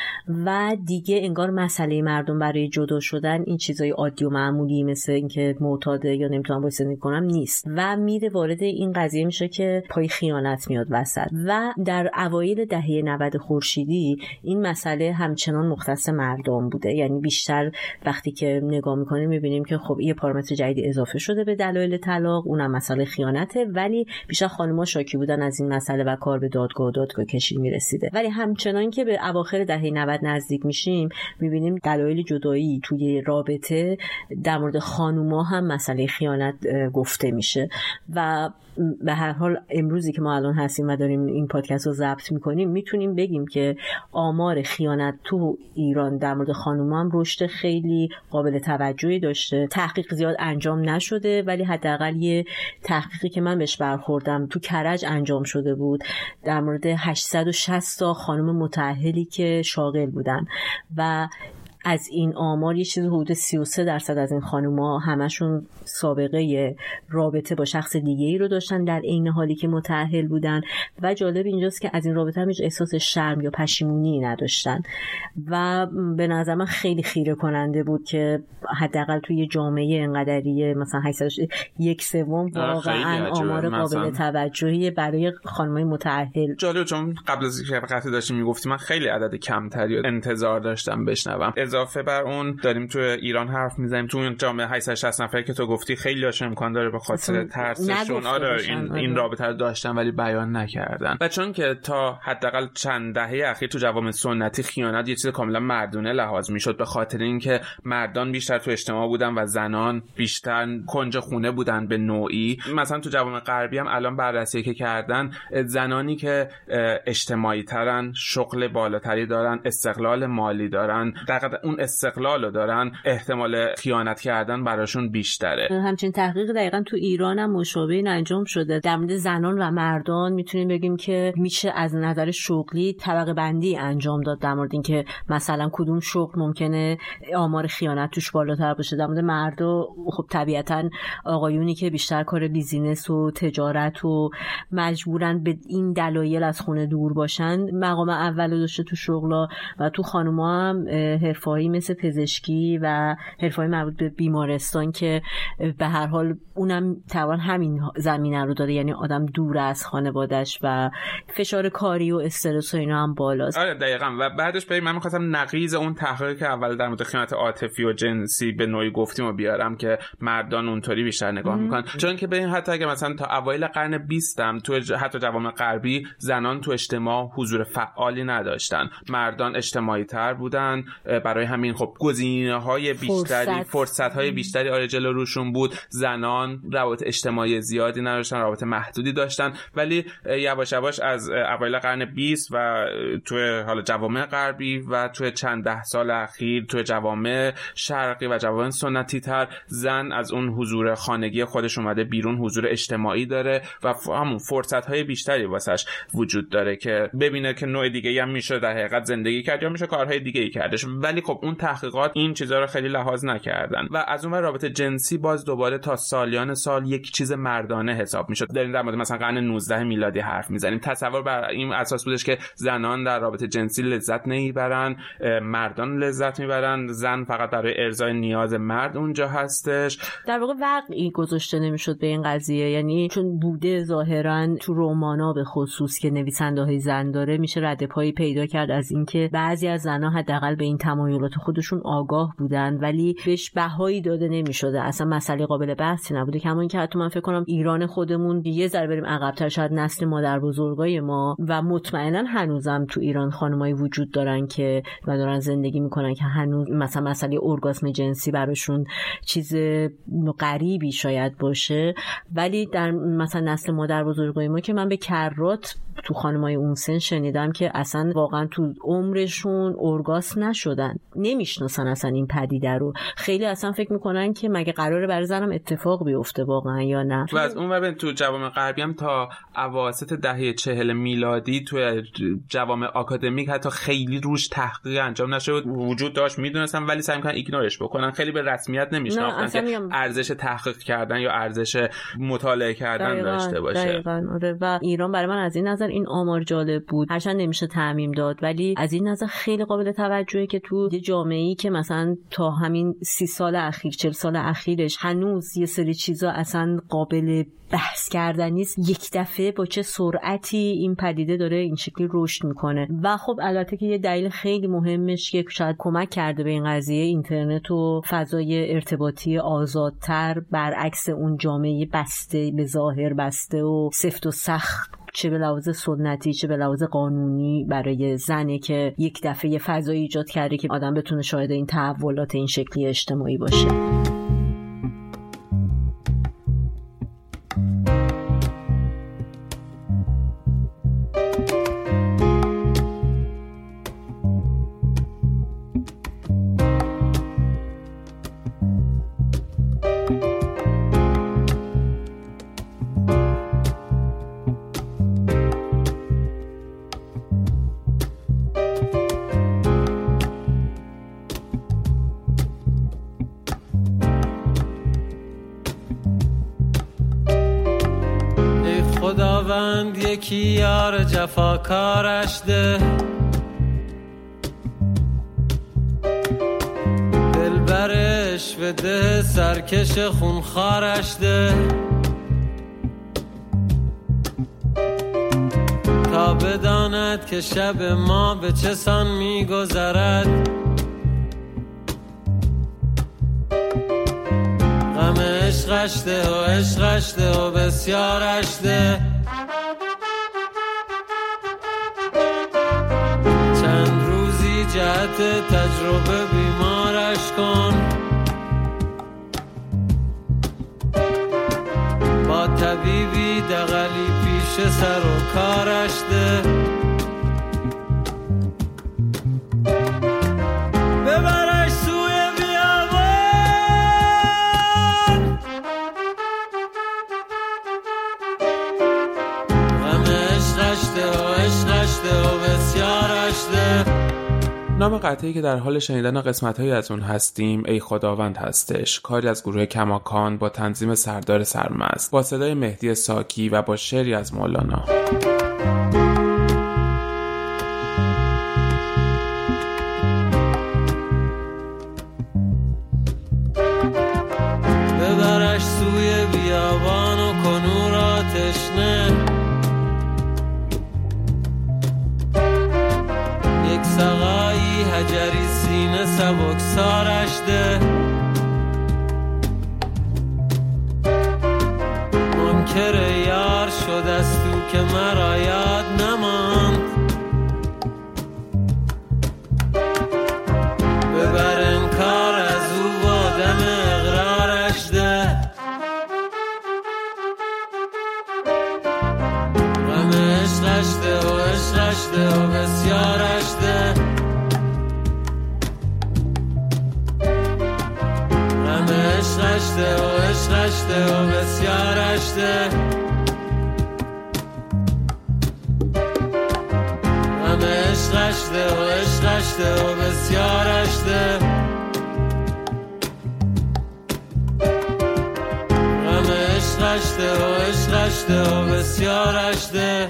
و دیگه انگار مسئله مردم برای جدا شدن این چیزای عادی و معمولی مثل اینکه معتاده یا نمی‌تونم باید زندگی کنم نیست و میره وارد این قضیه میشه که پای خیانت میاد وسط. و در اوایل دهه 90 خورشیدی این مسئله همچنان مختص مردم بوده. یعنی بیشتر وقتی که نگاه می‌کنیم می‌بینیم که خب یه پارامتر جدید اضافه شده به دلایل طلاق اونم مسئله خیانته ولی بیشتر خانم‌ها شاکی بودن از این مسئله و کار به دادگاه دادگاه کشی می‌رسیده. ولی همچنان که به اواخر دهه 90 نزدیک میشیم می‌بینیم دلایل جدایی توی رابطه در مورد خانوما هم مسئله خیانت گفته میشه. و به هر حال امروزی که ما الان هستیم و داریم این پادکست رو ضبط می‌کنیم می‌تونیم بگیم که آمار خیانت تو ایران در مورد خانوما هم رشد خیلی قابل توجهی داشته. تحقیق زیاد انجام نشده ولی حداقل یه تحقیقی که من بهش برخوردم تو کرج انجام شده بود. در مورد 860 تا خانم متأهلی که شاغل بودن و از این آمار یه چیز حدود 33 درصد از این خانوما همشون سابقه رابطه با شخص دیگه ای رو داشتن در عین حالی که متأهل بودن و جالب اینجاست که از این رابطه هم احساس شرم یا پشیمونی نداشتن. و به نظر من خیلی خیره کننده بود که حداقل توی جامعه انقدری مثلا 800 یک سوم واقعا آمار قابل توجهی برای خانمای متأهل. جالب چون قبل از اینکه قطعی داشتیم می‌گفتی من خیلی عدد کمتری انتظار داشتم بشنوم. اضافه بر اون داریم تو ایران حرف می‌زنیم. تو اون جامعه 860 نفری که تو گفتی خیلی هاش امکان داره به خاطر ترسشون. آره این این آره. رابطه رو داشتن ولی بیان نکردن. و چون که تا حداقل چند دهه اخیر تو جوامع سنتی خیانت یه چیز کاملا مردونه لحاظ می‌شد به خاطر اینکه مردان بیشتر تو اجتماع بودن و زنان بیشتر کنج خونه بودن به نوعی. مثلا تو جوامع غربی هم الان بررسی که کردن زنانی که اجتماعی ترن شغل بالاتری دارن استقلال مالی دارن. در اون استقلال رو دارن احتمال خیانت کردن براشون بیشتره. همچنین تحقیق دقیقا تو ایران هم مشابه انجام شده. در مورد زنان و مردان می‌تونیم بگیم که میشه از نظر شغلی طبقه بندی انجام داد در مورد اینکه مثلا کدوم شغل ممکنه آمار خیانت توش بالاتر باشه. در مورد مردا خب طبیعتا آقایونی که بیشتر کار بیزینس و تجارت و مجبورن به این دلایل از خونه دور باشن مقام اول داشته تو شغلا و تو خانوما هم حرفایی مثل پزشکی و حرفای مربوط به بیمارستان که به هر حال اونم توان همین زمینه رو داره یعنی آدم دور از خانوادش و فشار کاری و استرس و اینا هم بالاست. آره دقیقا. و بعدش بریم من می‌خواستم نقیز اون تحقیقی که اول در مورد خیانت عاطفی و جنسی به نوعی گفتیم و بیارم که مردان اونطوری بیشتر نگاه می‌کنن. چون که ببین حتی اگه مثلا تا اوایل قرن 20 هم تو حتی جوامع غربی زنان تو اجتماع حضور فعالی نداشتن. مردان اجتماعی تر بودن برای همین خب گزینه های بیشتری فرصت, های بیشتری آره جلو روشون بود. زنان روابط اجتماعی زیادی نداشتن روابط محدودی داشتن. ولی یواش یواش از اوایل قرن 20 و توی حالا جوامع غربی و توی چند ده سال اخیر توی جوامع شرقی و جوامع سنتی تر زن از اون حضور خانگی خودش اومده بیرون حضور اجتماعی داره و همون فرصت های بیشتری واسش وجود داره که ببینه که نوع دیگه هم میشه در حقیقت زندگی کرد یا میشه کارهای دیگه ای کردش. ولی خب اون تحقیقات این چیزها رو خیلی لحاظ نکردن و از اون رابطه جنسی باز دوباره تا سالیان سال یک چیز مردانه حساب می‌شد. در مورد مثلا قرن 19 میلادی حرف می‌زنیم. تصور بر این اساس بودش که زنان در رابطه جنسی لذت نمی‌برن مردان لذت می‌برن زن فقط برای ارزای نیاز مرد اونجا هستش. در واقع وقعی گذاشته نمی‌شد به این قضیه. یعنی چون بوده ظاهرا تو رومانا به خصوص که نویسنده های زن داره میشه رد پایی پیدا کرد از اینکه بعضی از زنها حداقل به این تمایلات خودشون آگاه بودن ولی بهش بهایی داده نمی‌شده. اصلا مسئله قابل بحثی نبوده. کما اینکه حتی من فکر کنم ایران خودمون یه ذره بریم عقبتر شاید نسل مادر بزرگای ما و مطمئنا هنوزم تو ایران خانمایی وجود دارن که و دارن زندگی می‌کنن که هنوز مثلا مسئله ارگاسم جنسی براشون چیز غریبی شاید باشه. ولی در مثلا نسل مادر بزرگای ما که من به کرات تو خانمای اون سن شنیدم که اصلا واقعا تو عمرشون ارگاس نشدن. نمی‌شناسن اصلا این پدیده رو. خیلی اصلا فکر می‌کنن که مگه قراره برای زنم اتفاق بیفته واقعا یا نه. و از اون تو جوام غربی هم تا اواسط دهه چهل میلادی تو جوام آکادمیک حتی خیلی روش تحقیق انجام نشد وجود داشت می‌دونستن ولی سعی می‌کنن ایگنورش بکنن. خیلی به رسمیت نمیشناختن که ارزش تحقیق کردن یا ارزش مطالعه کردن داشته باشه. آره. و ایران برای من از این نظر این آمار جالب بود. هرچند نمیشه تعمیم داد ولی از این نظر خیلی قابل توجهه که تو یه جامعه ای که مثلا تا همین سی سال اخیر چل سال اخیرش هنوز یه سری چیزا اصلا قابل بحث کردن نیست یک دفعه با چه سرعتی این پدیده داره این شکلی رشد می‌کنه. و خب البته که یه دلیل خیلی مهمش که شاید کمک کرده به این قضیه اینترنت و فضای ارتباطی آزادتر برعکس اون جامعه بسته به ظاهر بسته و سفت و سخت چه به لحاظ سنتی چه به لحاظ قانونی برای زنه که یک دفعه فضایی ایجاد کرده که آدم بتونه شاهد این تحولات این شکلی اجتماعی باشه. جفاکارش ده. دلبرش و ده سرکش خونخارش ده. تا بداند که شب ما به چه سان میگذرد. غم عشقش ده و عشقش ده و بسیارش ده. جهت تجربه بیمارش کن. با طبیبی دقلی پیش سر و کارش ده. نام قطعی که در حال شنیدن قسمت های از اون هستیم ای خداوند هستش. کاری از گروه کماکان با تنظیم سردار سرمست با صدای مهدی ساکی و با شعری از مولانا. شده، و عشقشته و بسیار عشته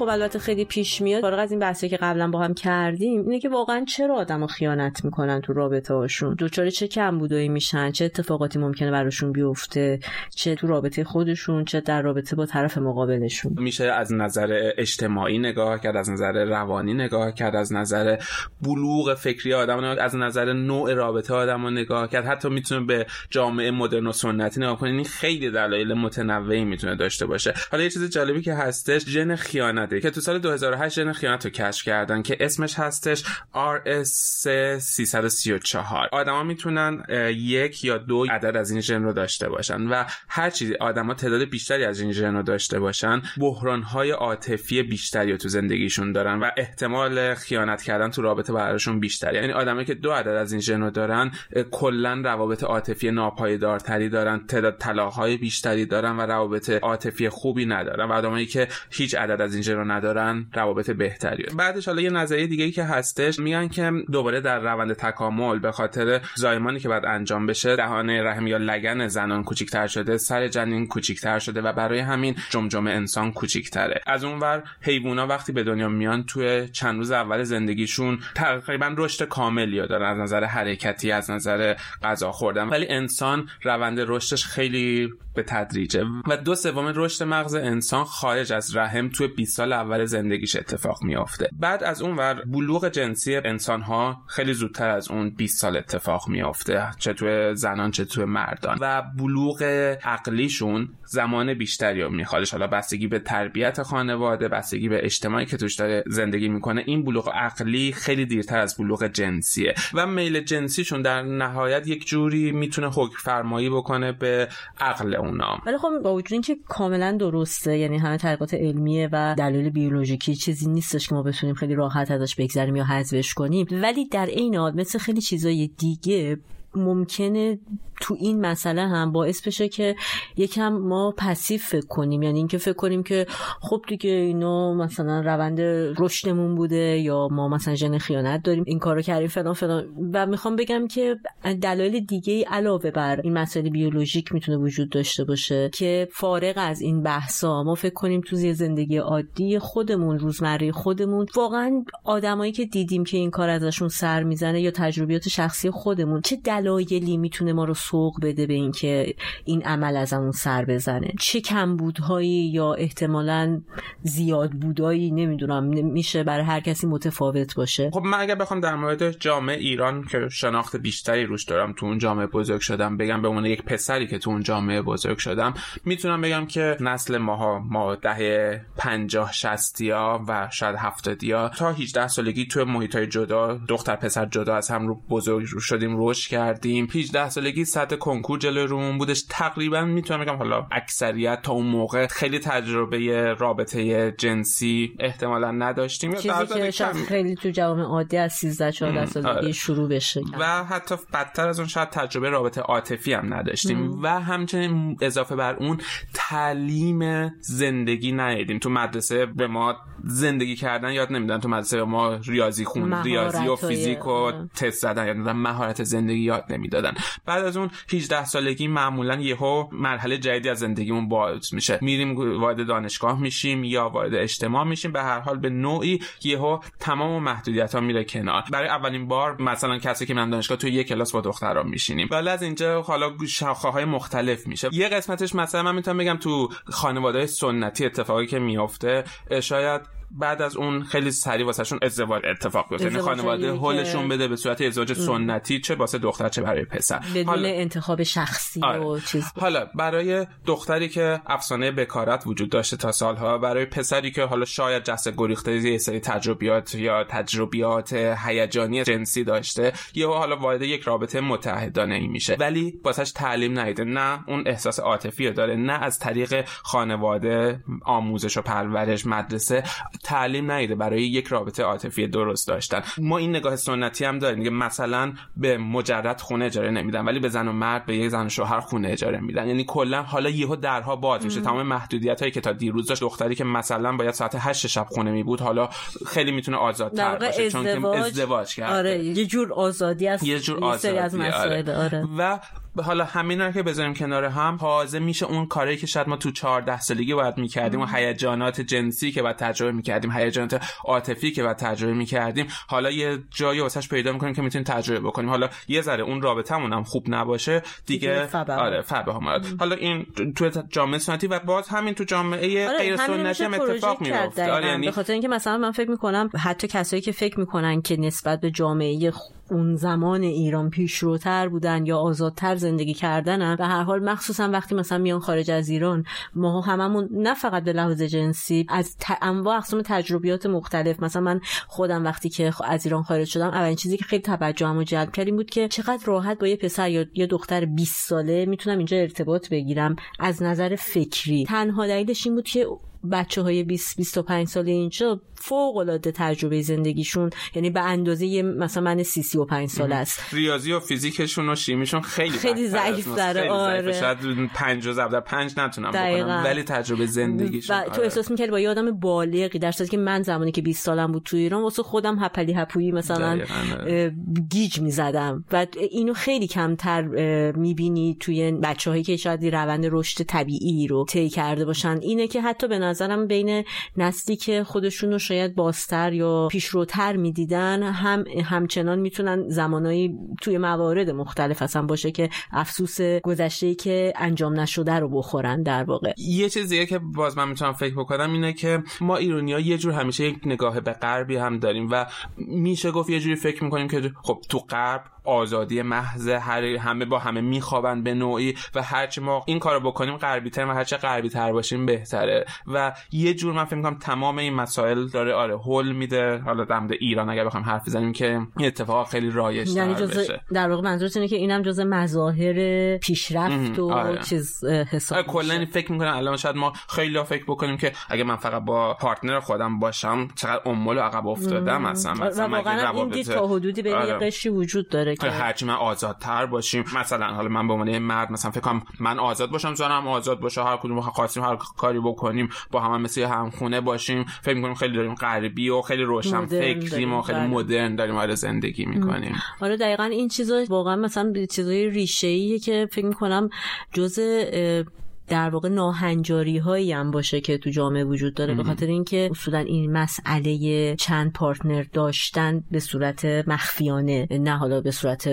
خب البته خیلی پیش میاد. فارغ از این بحثی که قبلا با هم کردیم اینه که واقعا چرا آدمو خیانت می‌کنن تو رابطه هاشون؟ دچار چه کمبودایی میشن؟ چه اتفاقاتی ممکنه براشون بیفته؟ چه تو رابطه خودشون چه در رابطه با طرف مقابلشون؟ میشه از نظر اجتماعی نگاه کرد از نظر روانی نگاه کرد از نظر بلوغ فکری آدم از نظر نوع رابطه آدم نگاه کرد. حتی می‌تونه به جامعه مدرن و سنتی نگاه کنید این خیلی دلایل متنوعی می‌تونه داشته باشه. حالا یه چیز جالبی که هستش ژن خیانته که تو سال 2008 ژن خیانت رو کشف کردن که اسمش هستش RS 334 آدما می‌تونن یک یا دو عدد از این ژن رو داشته باشن و هر چیزی آدما تعداد بیشتری از این ژن رو داشته باشن بحران های عاطفی بیشتری تو زندگیشون دارن و احتمال خیانت کردن تو رابطه براشون بیشتر یعنی آدمایی که دو عدد از این ژن رو دارن کلا روابط عاطفی ناپایدارتری دارن تعداد طلاقهای بیشتری دارن و روابط عاطفی خوبی ندارن و آدمایی که هیچ عدد از این ژن رو ندارن روابط بهتری. بعدش حالا یه نظریه دیگه که هستش میگن که دوباره در روند تکامل به خاطر زایمانی که بعد انجام بشه دهان رحم یا لگن زنان کوچیکتر شده سر جنین کوچیکتر شده و برای همین جمجمه انسان کوچیکتره. از اونور حیوونا وقتی به دنیا میان توی چند روز اول زندگیشون تقریبا رشد کاملی دارن. از نظر حرکتی از نظر غذا خوردن. ولی انسان روند رشدش خیلی به تدریجه. و دو سوم رشد مغز انسان خارج از رحم توی 20 سال اول زندگیش اتفاق میافته. بعد از اون ور بلوغ جنسی انسان ها خیلی زودتر از اون 20 سال اتفاق میافته چه توی زنان چه توی مردان. و بلوغ عقلیشون زمان بیشتری رو می‌خواد. حالا بستگی به تربیت خانواده بستگی به اجتماعی که توش داره زندگی می‌کنه این بلوغ عقلی خیلی دیرتر از بلوغ جنسیه. و میل جنسیشون در نهایت یک جوری می‌تونه حکم فرمایی بکنه به عقل اونا. ولی خب با وجود اینکه کاملا درسته یعنی همه تحقیقات علمیه و دلیل بیولوژیکی چیزی نیستش که ما بتونیم خیلی راحت ازش بگذریم یا حذفش کنیم ولی در این حال مثل خیلی چیزای دیگه ممکنه تو این مسئله هم باعث بشه که یکم ما پسیو فکر کنیم. یعنی اینکه فکر کنیم که خب دیگه اینا مثلا روند رشدمون بوده یا ما مثلا ژن خیانت داریم این کارو کردیم فلان فلان. و می‌خوام بگم که دلایل دیگه علاوه بر این مسائل بیولوژیک می‌تونه وجود داشته باشه که فارغ از این بحثا ما فکر کنیم تو زندگی عادی خودمون روزمره خودمون واقعا آدمایی که دیدیم که این کار ازشون سر می‌زنه یا تجربیات شخصی خودمون چه دلایلی می‌تونه ما رو سوق بده به اینکه این عمل ازمون سر بزنه. چه کمبودهایی یا احتمالا زیاد بودایی نمی‌دونم میشه برای هر کسی متفاوت باشه. خب من اگر بخوام در مورد جامعه ایران که شناخت بیشتری روش دارم تو اون جامعه بزرگ شدم بگم به عنوان یک پسری که تو اون جامعه بزرگ شدم می‌تونم بگم که نسل ماها ما دهه 50 60 و شاید 70 تا 18 سالگی تو محیط های جدا دختر پسر جدا از هم رو بزرگ شدیم رشد کردیم. 18 سالگی سطح کنکور جلوی رومون بودش. تقریبا می‌تونم بگم حالا اکثریت تا اون موقع خیلی تجربه رابطه جنسی احتمالا نداشتیم. چیزی که شاید خیلی تو جوامع عادی از 13 14 سالگی آره. شروع بشه. و حتی بدتر از اون شاید تجربه رابطه عاطفی هم نداشتیم. ام. و همچنین اضافه بر اون تعلیم زندگی ندیدیم. تو مدرسه به ما زندگی کردن یاد نمیدن. تو مدرسه ما ریاضی خون ریاضی و فیزیک و تست زدن یاد و مهارت زندگی یاد نمی‌دادن. بعد از اون 18 سالگی معمولا یهو مرحله جدیدی از زندگیمون باز میشه. میریم وارد دانشگاه میشیم یا وارد اجتماع میشیم. به هر حال به نوعی یهو تمام محدودیت ها میره کنار. برای اولین بار مثلا کسی که من دانشگاه تو یک کلاس با دختران میشینیم. ولی از اینجا حالا شاخه های مختلف میشه. یه قسمتش مثلا من می‌تونم بگم تو خانواده سنتی اتفاقی که میفته شاید بعد از اون خیلی سریع واسهشون ازدواج اتفاق بیفته. یعنی خانواده هولشون بده به صورت ازدواج سنتی چه واسه دختر چه برای پسر. بدون حالا... انتخاب شخصی آره. و چیز. حالا برای دختری که افسانه بکارت وجود داشته تا سالها برای پسری که حالا شاید جسد گریخته یه سری تجربیات یا تجربیات هیجانی جنسی داشته یا حالا وارد یک رابطه متحدانه ای میشه. ولی واسش تعلیم نیده. نه اون احساس عاطفی داره نه از طریق خانواده آموزش و پرورش مدرسه. تعلیم نیده برای یک رابطه عاطفی درست داشتن. ما این نگاه سنتی هم داریم. که مثلا به مجرد خونه اجاره نمیدن ولی به زن و مرد به یک زن و شوهر خونه اجاره میدن. یعنی کلا حالا یهو درها باز میشه. تمام محدودیت هایی که تا دیروز داشت دختری که مثلا باید ساعت 8 شب خونه می بود حالا خیلی می‌تونه آزادتر باشه ازدواج... چون که ازدواج؟ کرده. آره یه جور آزادی است یه جور آزادی از مسائل آره. آره. و حالا همینا که بذاریم کنار هم تازه میشه اون کاری که شاید ما تو 14 سالگی باید می‌کردیم و هیجانات جنسی که بعد تجربه می‌کردیم هیجانات عاطفی که بعد تجربه می‌کردیم حالا یه جایی واسش پیدا می‌کنیم که می‌تونیم تجربه بکنیم. حالا یه ذره اون رابطمون هم خوب نباشه دیگه, فبه. آره فبه هم. حالا این تو جامعه سنتی و باز همین تو جامعه آره غیر سنتی هم اتفاق میفته آره یعنی به خاطر اینکه مثلا من فکر می‌کنم حتی کسایی که فکر می‌کنن که نسبت به جامعه اون زمان ایران پیشروتر بودن یا آزادتر زندگی کردنن به هر حال مخصوصا وقتی مثلا میان خارج از ایران ما هممون نه فقط به لحاظ جنسی از انواع اقسام تجربیات مختلف مثلا من خودم وقتی که از ایران خارج شدم اولین چیزی که خیلی توجهمو جلب کرد این بود که چقدر راحت با یه پسر یا یه دختر 20 ساله می‌تونم اینجا ارتباط بگیرم. از نظر فکری. تنها دلیلش این بود که بچه های 20 25 ساله اینجا فوق العاده تجربه زندگیشون یعنی به اندازه مثلا من 30 35 ساله است. ریاضی و فیزیکشون و شیمیشون خیلی خیلی ضعیف داره آره. شاید 5 و ضرب 5 نتونم بکنم ولی تجربه زندگیشون و تو احساس می‌کردی با یه آدم بالغی در صورتی که من زمانی که 20 سالم بود تو ایران واسه خودم هپلی هپویی مثلا گیج می‌زدم. و اینو خیلی کمتر می‌بینی توی بچه‌هایی که شاید روند رشد طبیعی رو طی کرده باشن. اینه که حتی به نظرم بین نسلی که خودشون رو شاید باستر یا پیشروتر می‌دیدن هم همچنان می‌تونن زمانایی توی موارد مختلف اصلا باشه که افسوس گذشته که انجام نشده رو بخورن در واقع. یه چیزیه که باز من می‌تونم فکر بکنم اینه که ما ایرونی ها یه جور همیشه یک نگاه به غربی هم داریم و میشه گفت یه جوری فکر می‌کنیم که خب تو غرب آزادی محض هر همه با همه میخوابن به نوعی و هرچی ما این کارو بکنیم غربی تر و هرچه غربی تر باشیم بهتره. و یه جور من فکر می‌کنم تمام این مسائل داره آره هول میده. حالا در ایران اگر بخوام حرف بزنیم که این اتفاق خیلی رایج یعنی بشه. در واقع منظورت اینه که اینم جزء مظاهر پیشرفت و آره. چیز حساب آره کلا فکر می‌کنم الان شاید ما خیلی فکر بکنیم که اگه من فقط با پارتنر خودم باشم چقدر امول عقب افتادم مثلا مثلا واقعا این دید تا حدودی بین آره. قشری وجود داره. که هرچی من آزادتر باشیم. مثلا حالا من به عنوان مرد مثلا فکر کنم من آزاد باشم زنم آزاد باشه هر کدوم خواستیم هر کاری بکنیم با هم, مثل هم خونه باشیم. فکر می‌کنیم خیلی داریم غربی و خیلی روشن فکری و خیلی بله. مدرن داریم. آره زندگی می‌کنیم. آره دقیقا این چیزا واقعا مثلا چیزای ریشه که فکر می‌کنم جزء در واقع ناهنجاری هایی هم باشه که تو جامعه وجود داره به خاطر اینکه اصولا این مسئله چند پارتنر داشتن به صورت مخفیانه نه حالا به صورت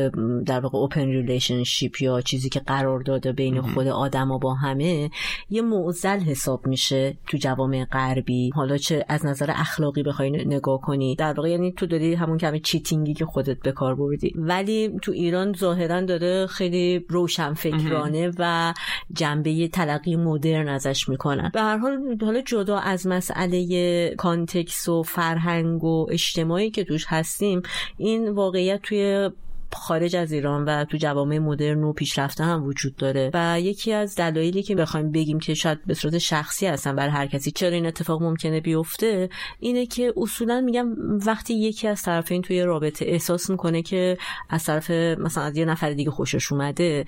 در واقع open relationship یا چیزی که قرار داده بین خود آدم و با همه یه معضل حساب میشه تو جوامع غربی. حالا چه از نظر اخلاقی بخوای نگاه کنی. در واقع یعنی تو داری همون کمی cheating ی که خودت به کار بردی. ولی تو ایران ظاهرا داره خیلی روشن فکرانه و جنبه تلقی مدرن ازش می‌کنن. به هر حال حالا جدا از مسئله کانتکس و فرهنگ و اجتماعی که توش هستیم این واقعیت توی خارج از ایران و تو جوامع مدرن و پیشرفته هم وجود داره و یکی از دلایلی که بخوایم بگیم که شاید به صورت شخصی هستن بر هر کسی چرا این اتفاق ممکنه بیفته اینه که اصولا میگم وقتی یکی از طرفین توی رابطه احساس می‌کنه که از طرف مثلا از یه نفر دیگه خوشش اومده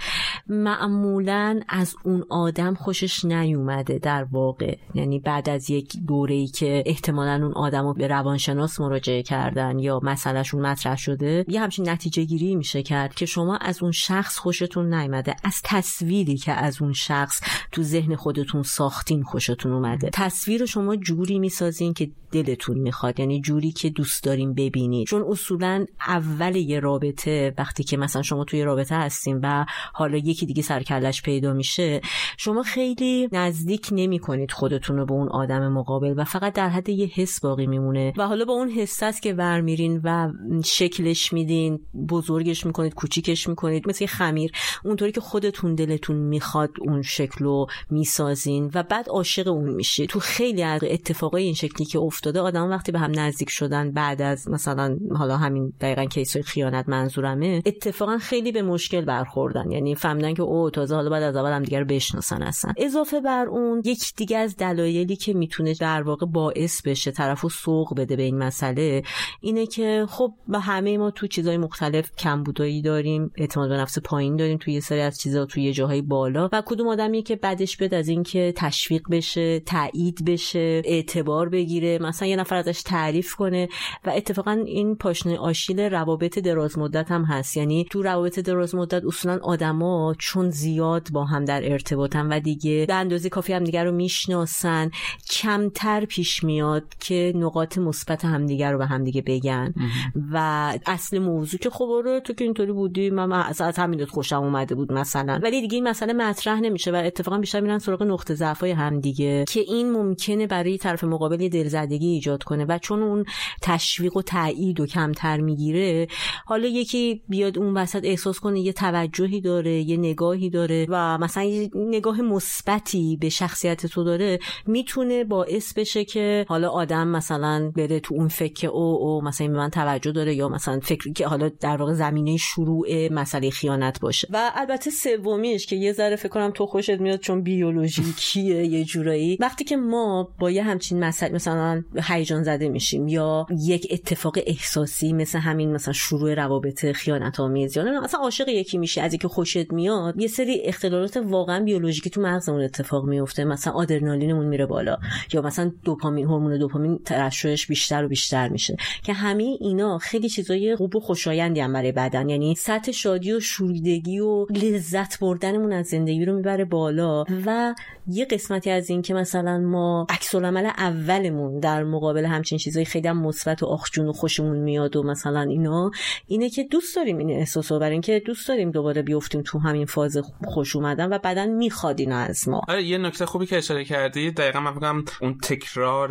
معمولا از اون آدم خوشش نیومده در واقع. یعنی بعد از یک دوره ای که احتمالا اون آدم رو به روانشناس مراجعه کردن یا مسئلهشون مطرح شده یه همچین نتیجه گیری میشه کرد که شما از اون شخص خوشتون نیومده از تصویری که از اون شخص تو ذهن خودتون ساختین خوشتون اومده. تصویر شما جوری می‌سازین که دلتون می‌خواد. یعنی جوری که دوست داریم ببینید. چون اصولا اول یه رابطه وقتی که مثلا شما توی رابطه هستین و حالا یکی دیگه سرکلش پیدا میشه شما خیلی نزدیک نمی کنید خودتون رو به اون آدم مقابل و فقط در حد یه حس باقی میمونه. و حالا با اون حس است که ورمیرین و شکلش میدین بزرگش می‌کنید کوچیکش می‌کنید مثل خمیر. اونطوری که خودتون دلتون می‌خواد اون شکل رو می‌سازین و بعد عاشق اون میشید. تو خیلی از اتفاقای این شکلی که افتاده آدم وقتی به هم نزدیک شدن بعد از مثلا حالا همین دقیقا کیس خیانت منظورمه اتفاقا خیلی به مشکل برخوردن. یعنی فهمیدن که او تازه حالا بعد از اول هم دیگر بشناسن هستن اضافه بر اون یک دیگه از دلایلی که می‌تونه در واقع باعث بشه طرفو سوق بده به این مسئله اینه که خب به همه ما تو چیزای مختلف کمبودایی داریم اعتماد به نفس پایین داریم توی یه سری از چیزا توی جاهای بالا. و کدوم آدمی که بعدش بیاد از اینکه تشویق بشه تایید بشه اعتبار بگیره. مثلا یه نفر ازش تعریف کنه و اتفاقا این پاشنه آشیل روابط دراز مدت هم هست. یعنی تو روابط دراز مدت اصولا آدما چون زیاد با هم در ارتباطن و دیگه به اندازه کافی هم دیگر رو می‌شناسن کمتر پیش میاد که نقاط مثبت همدیگر رو به همدیگه بگن. و اصل موضوع که خب آره تو که اینطوری بودی من از, از همین خوشم اومده بود مثلا. ولی دیگه این مسئله مطرح نمیشه و اتفاقا بیشتر میرن سراغ نقطه ضعف های همدیگه که این ممکنه برای طرف مقابل یه دلزدگی ایجاد کنه و چون اون تشویق و تایید و کمتر می‌گیره حالا یکی بیاد اون وسط احساس کنه یه توجهی داره یه نگاهی داره و مثلا یه نگاه مثبتی به شخصیت تو داره می‌تونه باعث بشه که حالا آدم مثلا بره تو اون فکر او او مثلا به من توجه داره یا مثلا فکری که حالا در واقع زمینه شروع مسئله خیانت باشه. و البته سومیش که یه ذره فکر کنم تو خوشت میاد چون بیولوژیکیه یه جورایی وقتی که ما با یه همچین مسئله مثلا هیجان زده میشیم یا یک اتفاق احساسی مثل همین مثلا شروع روابط خیانت آمیز یا مثلا عاشق یکی میشه از اینکه خوشت میاد یه سری اختلالات واقعا بیولوژیکی تو مغزمون اتفاق میفته مثلا آدرنالینمون میره بالا یا مثلا دوپامین هورمون دوپامین ترشحش بیشتر و بیشتر میشه. که همه اینا خیلی چیزای خوب و خوشایندی هم برای بدن. یعنی سطح شادی و شوریدگی و لذت بردنمون از زندگی رو می‌بره بالا. و یه قسمتی از این که مثلا ما عکس اولمون در مقابل همچین چیزای خیلی هم مثبت و آخجون و خوشمون میاد و مثلا اینا اینه که دوست داریم این احساسو برای اینکه دوست داریم دوباره بیفتیم تو همین فاز خوش اومدن و بعدا می‌خواد اینا از ما. آره یه نکته خوبی که اشاره کردی دقیقا من فکرم اون تکرار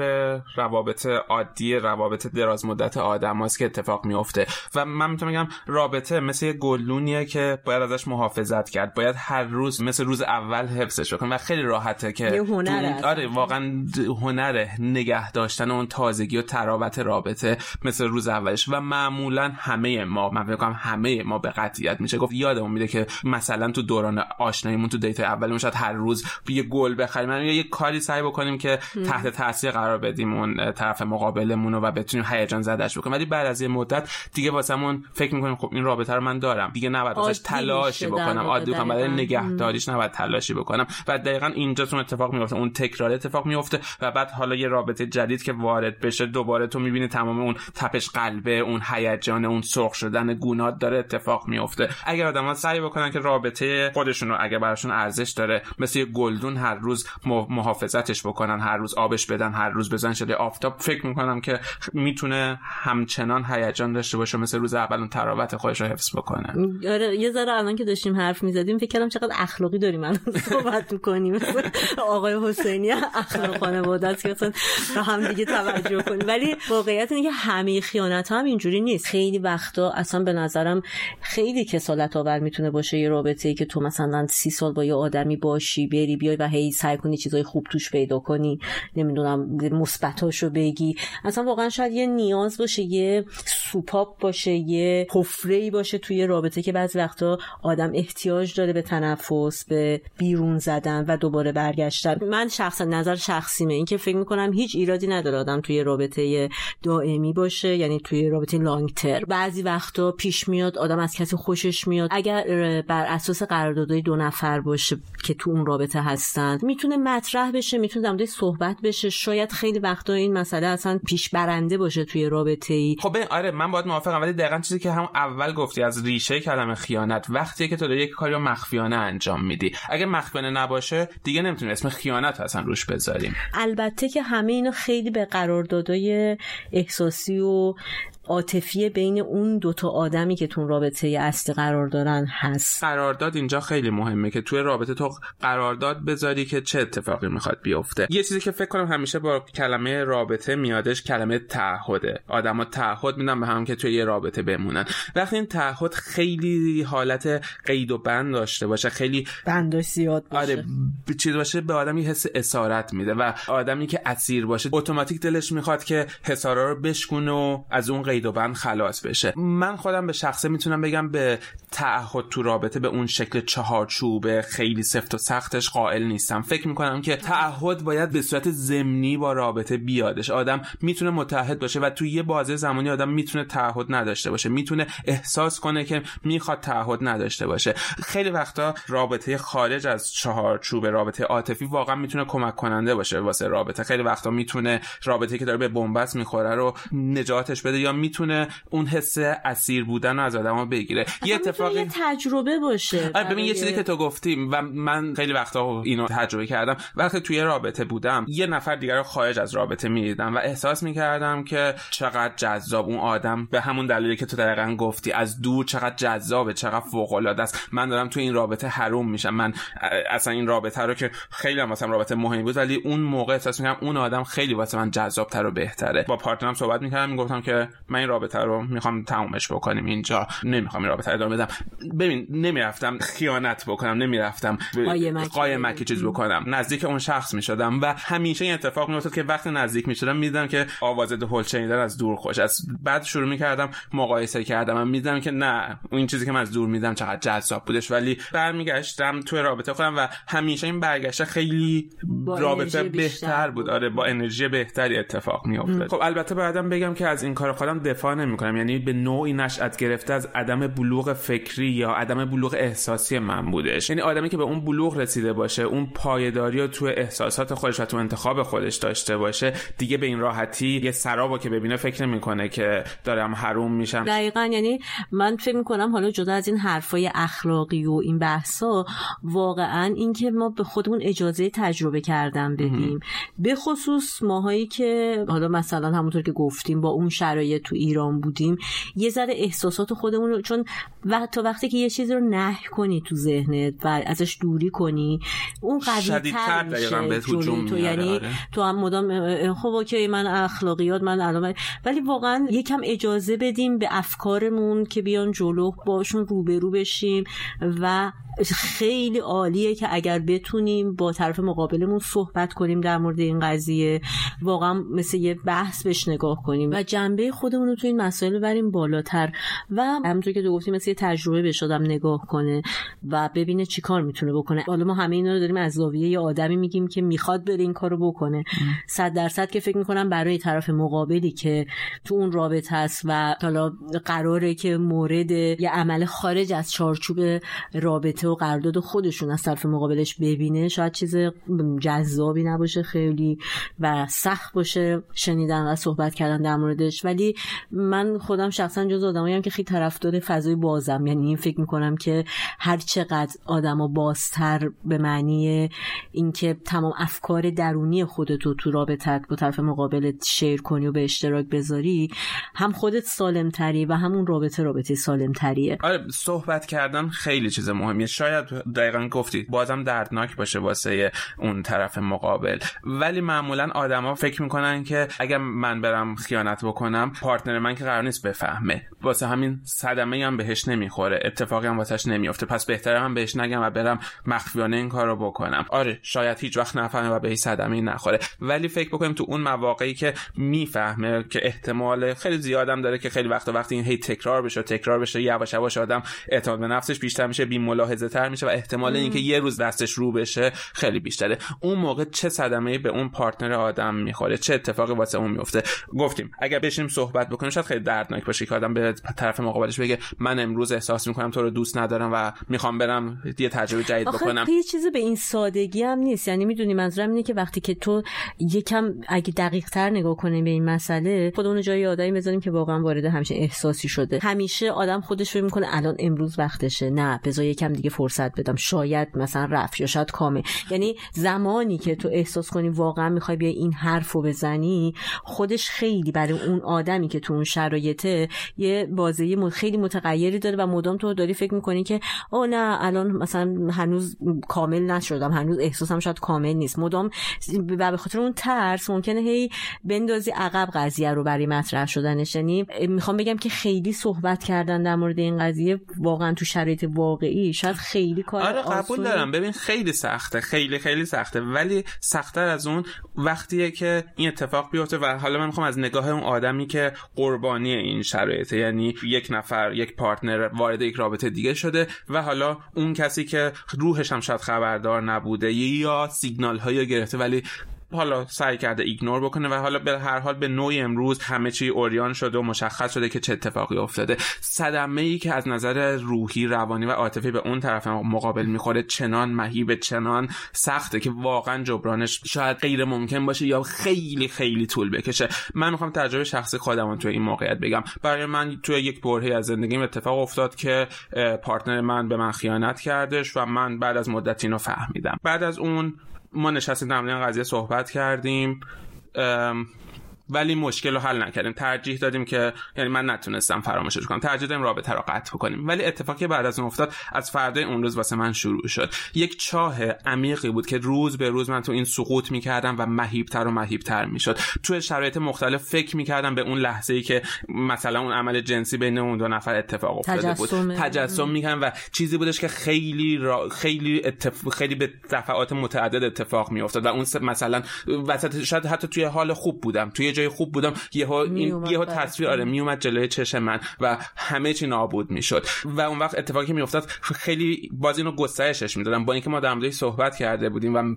روابط عادی روابط دراز مدت آدم که اتفاق میفته. و من می‌تونم بگم رابطه مثل یه گلونیه که باید ازش محافظت کرد. باید هر روز مثل روز اول حفظش بکنم و خیلی راحته که یه هنر آره واقعا هنر نگه داشتن اون تازگی و ترابط رابطه مثل روز اولش و معمولا همه ما من فکر همه ما به قطعیت میشه. گفت یادمون میده که مثلا تو دوران آشناییمون تو دیت اولمون شاید هر روز یه گل بخریم. یا یه کاری سعی بکنیم که تحت تاثیر قرار بدیم اون طرف مقابلمون و بتونیم هیجان زدش بکنیم. ولی بعد از یه مدت دیگه واسمون فکر می‌کنیم خب این رابطه رو من دارم. دیگه نباید واسش تلاشی بکنم عادی کنم برای نگهداریش نباید تلاشی بکنم. و دقیقا اینجا تون اتفاق میفته اون تکرار اتفاق میفته و بعد حالا یه رابطه جدید که وارد بشه دوباره تو می‌بینی تمام اون تپش قلبه اون هیجان اون سرخ شدن گونات داره اتفاق میفته اگر آدما سعی بکنن که رابطه خودشون رو اگر براشون ارزش داره مثل یه گلدون هر روز محافظتش بکنن هر روز آبش بدن هر روز بزن شده آفتاب فکر می‌کنم که می‌تونه همچنان هیجان داشته باشه مثل روز اول اون تراوت خودش رو حفظ بکنه. آره یه ذره الان که داشتیم حرف می‌زدیم فکر کردم چقدر اخلاقی داریم الان صحبت می‌کنیم. آقای حسینی اخلاق خانواده است که هم دیگه توجه کنیم ولی واقعیت اینه که همه خیانت هم اینجوری نیست. خیلی وقتا اصلا به نظرم خیلی کسالت آور می‌تونه باشه یه رابطه ای که تو مثلا سی سال با یه آدمی باشی بری بیای و هی سعی کنی چیزای خوب توش پیدا کنی. نمی‌دونم مثبتاشو بگی. اصلا واقعا شاید یه نیاز باشه یه سوپاپ باشه یه حفره باشه توی رابطه که بعضی وقتا آدم احتیاج داره به تنفس به بیرون زدن و دوباره برگشتن. من شخصا نظر شخصیمه. این که فکر می‌کنم هیچ ایرادی نداره آدم توی رابطه دائمی باشه یعنی توی رابطه لانگ تر بعضی وقتا پیش میاد آدم از کسی خوشش میاد. اگر بر اساس قراردادهای دو نفر باشه که تو اون رابطه هستن می‌تونه مطرح بشه می‌تونه در صحبت بشه. شاید خیلی وقتا این مسئله اصلا پیش برنده باشه توی رابطه ای خب آره من باید موافقم ولی دقیقا چیزی که هم اول گفتی از ریشه کلمه خیانت وقتی که تو داری یک کاری رو مخفیانه انجام میدی. اگه مخفیانه نباشه دیگه نمی‌تونی اسم خیانت اصلا روش بذاریم. البته که همه اینو خیلی به قراردادهای احساسی و عاطفی بین اون دوتا آدمی که تو رابطه اصلی قرار دارن هست. قرارداد اینجا خیلی مهمه که توی رابطه تو قرارداد بذاری که چه اتفاقی می‌خواد بیفته. یه چیزی که فکر کنم همیشه با کلمه رابطه میادش کلمه تعهده. آدما تعهد میدن به هم که توی یه رابطه بمونن. وقتی این تعهد خیلی حالت قید و بند داشته باشه خیلی بند زیاد باشه. آره چیز باشه به آدمی حس اسارت میده و آدمی که اسیر باشه اتوماتیک دلش می‌خواد که حسارا رو بشکونه و از اون قید و بند خلاص بشه. من خودم به شخصه می‌تونم بگم به تعهد تو رابطه به اون شکل چهارچوبه خیلی سفت و سختش قائل نیستم. فکر می‌کنم که تعهد باید به صورت زمینی با رابطه بیادش. آدم می‌تونه متحد باشه و تو یه بازه زمانی آدم می‌تونه تعهد نداشته باشه. می‌تونه احساس کنه که می‌خواد تعهد نداشته باشه. خیلی وقتا رابطه خارج از چهارچوب رابطه عاطفی واقعا می‌تونه کمک کننده باشه واسه رابطه. خیلی وقتا می‌تونه رابطه که داره به بنبست می‌خوره رو نجاتش بده یا می‌تونه اون حس اسیر بودن رو از آدما بگیره. یه اتفاقی تجربه باشه. آره ببین یه چیزی که تو گفتیم و من خیلی وقتا اینو تجربه کردم. وقتی توی رابطه بودم یه نفر دیگر رو خارج از رابطه می‌دیدم و احساس می‌کردم که چقدر جذاب اون آدم. به همون دلیلی که تو دقیقا گفتی از دور چقدر جذابه چقدر فوق العاده است. من دارم تو این رابطه حروم میشم. من اصلا این رابطه رو که خیلی هم مثلا رابطه مهمی بود ولی اون موقع احساس می‌کردم اون آدم خیلی واسه من جذابتر و بهتره. با پارتنرم صحبت می‌کردم می‌گفتم که من این رابطه رو می‌خوام تمومش بکنیم اینجا. نمی‌خوام این رابطه رو ادامه بدم. ببین نمی‌رفتم خیانت بکنم نمی‌رفتم قایمکی چیز بکنم. نزدیک اون شخص می‌شدم و همیشه این اتفاق میافتاد که وقتی نزدیک می‌شدم می‌دیدم که آواز دهل شنیدن از دور خوش. از بعد شروع می‌کردم مقایسه کردم من می‌دیدم که نه این چیزی که من از دور میدم چقدر جذاب بودش. ولی برمیگشتم تو رابطه خودم و همیشه این برگشته خیلی رابطه بهتر بود. آره با انرژی بهتری اتفاق میافتاد. خب البته بعدم بگم که از این کار خودم دفاع نمی‌کنم. یعنی به نوعی نشأت گرفته از عدم بلوغ فکری یا عدم بلوغ احساسی من بودش. یعنی آدمی که به اون بلوغ رسیده باشه اون پایداری رو تو احساسات خودش و تو انتخاب خودش داشته باشه دیگه به این راحتی یه سرابو که ببینه فکر نمی‌کنه که دارم حروم میشم. دقیقا. یعنی من فکر می‌کنم حالا جدا از این حرفای اخلاقی و این بحثا واقعا اینکه ما به خودمون اجازه تجربه کردن بدیم. به خصوص ماهایی که حالا مثلا همونطور که گفتیم با اون شرایط تو ایران بودیم یه ذره احساسات خودمون رو چون وقت تا وقتی که یه چیزی رو نه کنی تو ذهنت و ازش دوری کنی اون قوی تر میشه تو یعنی آره. تو هم مدام خب اوکی من اخلاقیات من علامت ولی واقعا یکم اجازه بدیم به افکارمون که بیان جلو باشون روبرو بشیم و خیلی عالیه که اگر بتونیم با طرف مقابلمون صحبت کنیم در مورد این قضیه. واقعا مثل یه بحث بهش نگاه کنیم. و جنبه خودمون رو تو این مسائل بریم بالاتر. و همونطور که تو گفتیم مثل یه تجربه به شدم نگاه کنه و ببینه چی کار می‌تونه بکنه. حالا ما همه اینا رو داریم از زاویه یه آدمی میگیم که می‌خواد بره این کارو بکنه. صد درصد که فکر می‌کنم برای طرف مقابلی که تو اون رابطه هست و حالا قراره که مورد یه عمل خارج از چارچوب رابطه و قرارداد خودشون از طرف مقابلش ببینه. شاید چیز جذابی نباشه خیلی و سخت باشه شنیدن و صحبت کردن در موردش. ولی من خودم شخصا جز آدماییم که خیلی طرفدار فضای بازم. یعنی این فکر می‌کنم که هر چقدر آدما بازتر به معنی اینکه تمام افکار درونی خودتو تو رابطت با طرف مقابلت شیر کنی و به اشتراک بذاری هم خودت سالم تری و همون رابطه رابطه سالم تریه آره صحبت کردن خیلی چیز مهمیه. شاید دقیقا گفتید بازم دردناک باشه واسه اون طرف مقابل. ولی معمولا آدما فکر می‌کنن که اگر من برم خیانت بکنم پارتنر من که قرار نیست بفهمه. واسه همین صدمه هم بهش نمی‌خوره. اتفاقی هم واسش نمیافته. پس بهتره من بهش نگم و برم مخفیانه این کارو بکنم. آره شاید هیچ وقت نفهمه و به هیچ صدمه نخوره. ولی فکر بکنیم تو اون مواقعی که می‌فهمه که احتمال خیلی زیادم داره که خیلی وقت وقتی این هی تکرار بشه تکرار بشه یواش یواش آدم اعتماد به نفسش بیشتر میشه بی تر میشه و احتمال اینکه یه روز دستش رو بشه خیلی بیشتره. اون موقع چه صدمه به اون پارتنر آدم می‌خوره؟ چه اتفاقی واسه اون میفته؟ گفتیم اگر بشیم صحبت بکنیم شاید خیلی دردناک باشه که آدم به طرف مقابلش بگه من امروز احساس می‌کنم تو رو دوست ندارم و می‌خوام برم یه تجربه جدید بکنم. یه چیزی به این سادگی هم نیست. یعنی می‌دونی منظورم اینه که وقتی که تو یکم اگه دقیق تر نگاه کنیم به این مسئله خودمون جای آدمی بذاریم که واقعا وارد همشه احساسی شده. همیشه آدم خودش رو می‌کنه الان امروز وقتشه. نه بذار یکم دیگه فرصت بدم شاید مثلا رفت یا شاید کامه. یعنی زمانی که تو احساس کنی واقعا می‌خوای بیا این حرف رو بزنی خودش خیلی برای اون آدمی که تو اون شرایطه یه بازی خیلی متغیری داره و مدام تو داری فکر می‌کنی که او نه الان مثلا هنوز کامل نشدم هنوز احساسم شاید کامل نیست. مدام و به خاطر اون ترس ممکنه هی بندازی عقب قضیه رو برای مطرح شدنش. یعنی می‌خوام بگم که خیلی صحبت کردن در مورد این قضیه واقعا تو شرایط واقعی شاید خیلی کار آره قبول دارم. ببین خیلی سخته. خیلی خیلی سخته. ولی سختتر از اون وقتیه که این اتفاق بیفته و حالا من می‌خوام از نگاه اون آدمی که قربانی این شرایطه یعنی یک نفر یک پارتنر وارد یک رابطه دیگه شده و حالا اون کسی که روحش هم شاید خبردار نبوده یا سیگنال هایی گرفته ولی حالا سعی کرده ایگنور بکنه و حالا به هر حال به نوعی امروز همه چی اوریان شده و مشخص شده که چه اتفاقی افتاده. صدمه ای که از نظر روحی روانی و عاطفی به اون طرف مقابل می‌خوره چنان مهیب چنان سخته که واقعا جبرانش شاید غیر ممکن باشه یا خیلی خیلی طول بکشه. من می‌خوام تجربه شخصی خودم توی این موقعیت بگم. برای من توی یک برهه از زندگیم اتفاق افتاد که پارتنر من به من خیانت کردش و من بعد از مدت اینو فهمیدم. بعد از اون ما نشستیم در قضیه صحبت کردیم. ولی مشکل رو حل نکردیم. ترجیح دادیم که یعنی من نتونستم فراموشش کنم. ترجیح دادیم رابطه رو قطع کنیم ولی اتفاقی بعد از اون افتاد از فردای اون روز واسه من شروع شد. یک چاه عمیقی بود که روز به روز من تو این سقوط می‌کردم و مهیبتر و مهیبتر می‌شد. تو شرایط مختلف فکر می‌کردم به اون لحظه ای که مثلا اون عمل جنسی بین اون دو نفر اتفاق افتاده بود. تجسم. می‌کردم و چیزی بودش که خیلی را... خیلی اتف... خیلی به دفعات متعدد اتفاق میافتاد و اون مثلا وسط شاید حتی توی حال خوب بودم. توی جای خوب بودم. یهو این یهو تصویر آره میومد جلوی چشم من و همه چی نابود می‌شد. و اون وقت اتفاقی میافتاد خیلی باز اینو گسترشش می‌دادم. با اینکه ما در موردش صحبت کرده بودیم و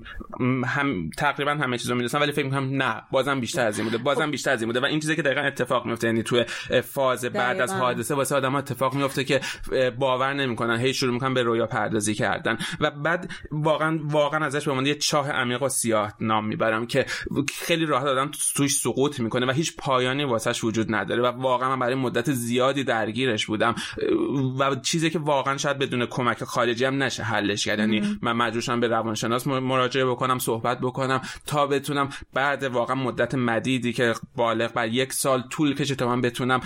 هم تقریبا همه چیزو می‌دونستم ولی فکر می‌کنم نه بازم بیشتر از این بوده. بازم خب. بیشتر از این بوده. و این چیزی که دقیقا اتفاق میفته یعنی توی فاز بعد از حادثه واسه آدم اتفاق میفته که باور نمی‌کنن. هی شروع می‌کنن به رویا پردازی کردن. و بعد واقعا واقعا ازش به یه چاه عمیق و سیاه نام می‌برم که خیلی راحت آدم توش سقوط سقوط می‌کنه و هیچ پایانی واسش وجود نداره و واقعا من برای مدت زیادی درگیرش بودم. و چیزی که واقعا شاید بدون کمک خارجی هم نشه حلش کرد. یعنی من مجبورشم به روانشناس مراجعه بکنم صحبت بکنم تا بتونم بعد واقعا مدت مدیدی که بالغ بر یک سال طول کشه تا من بتونم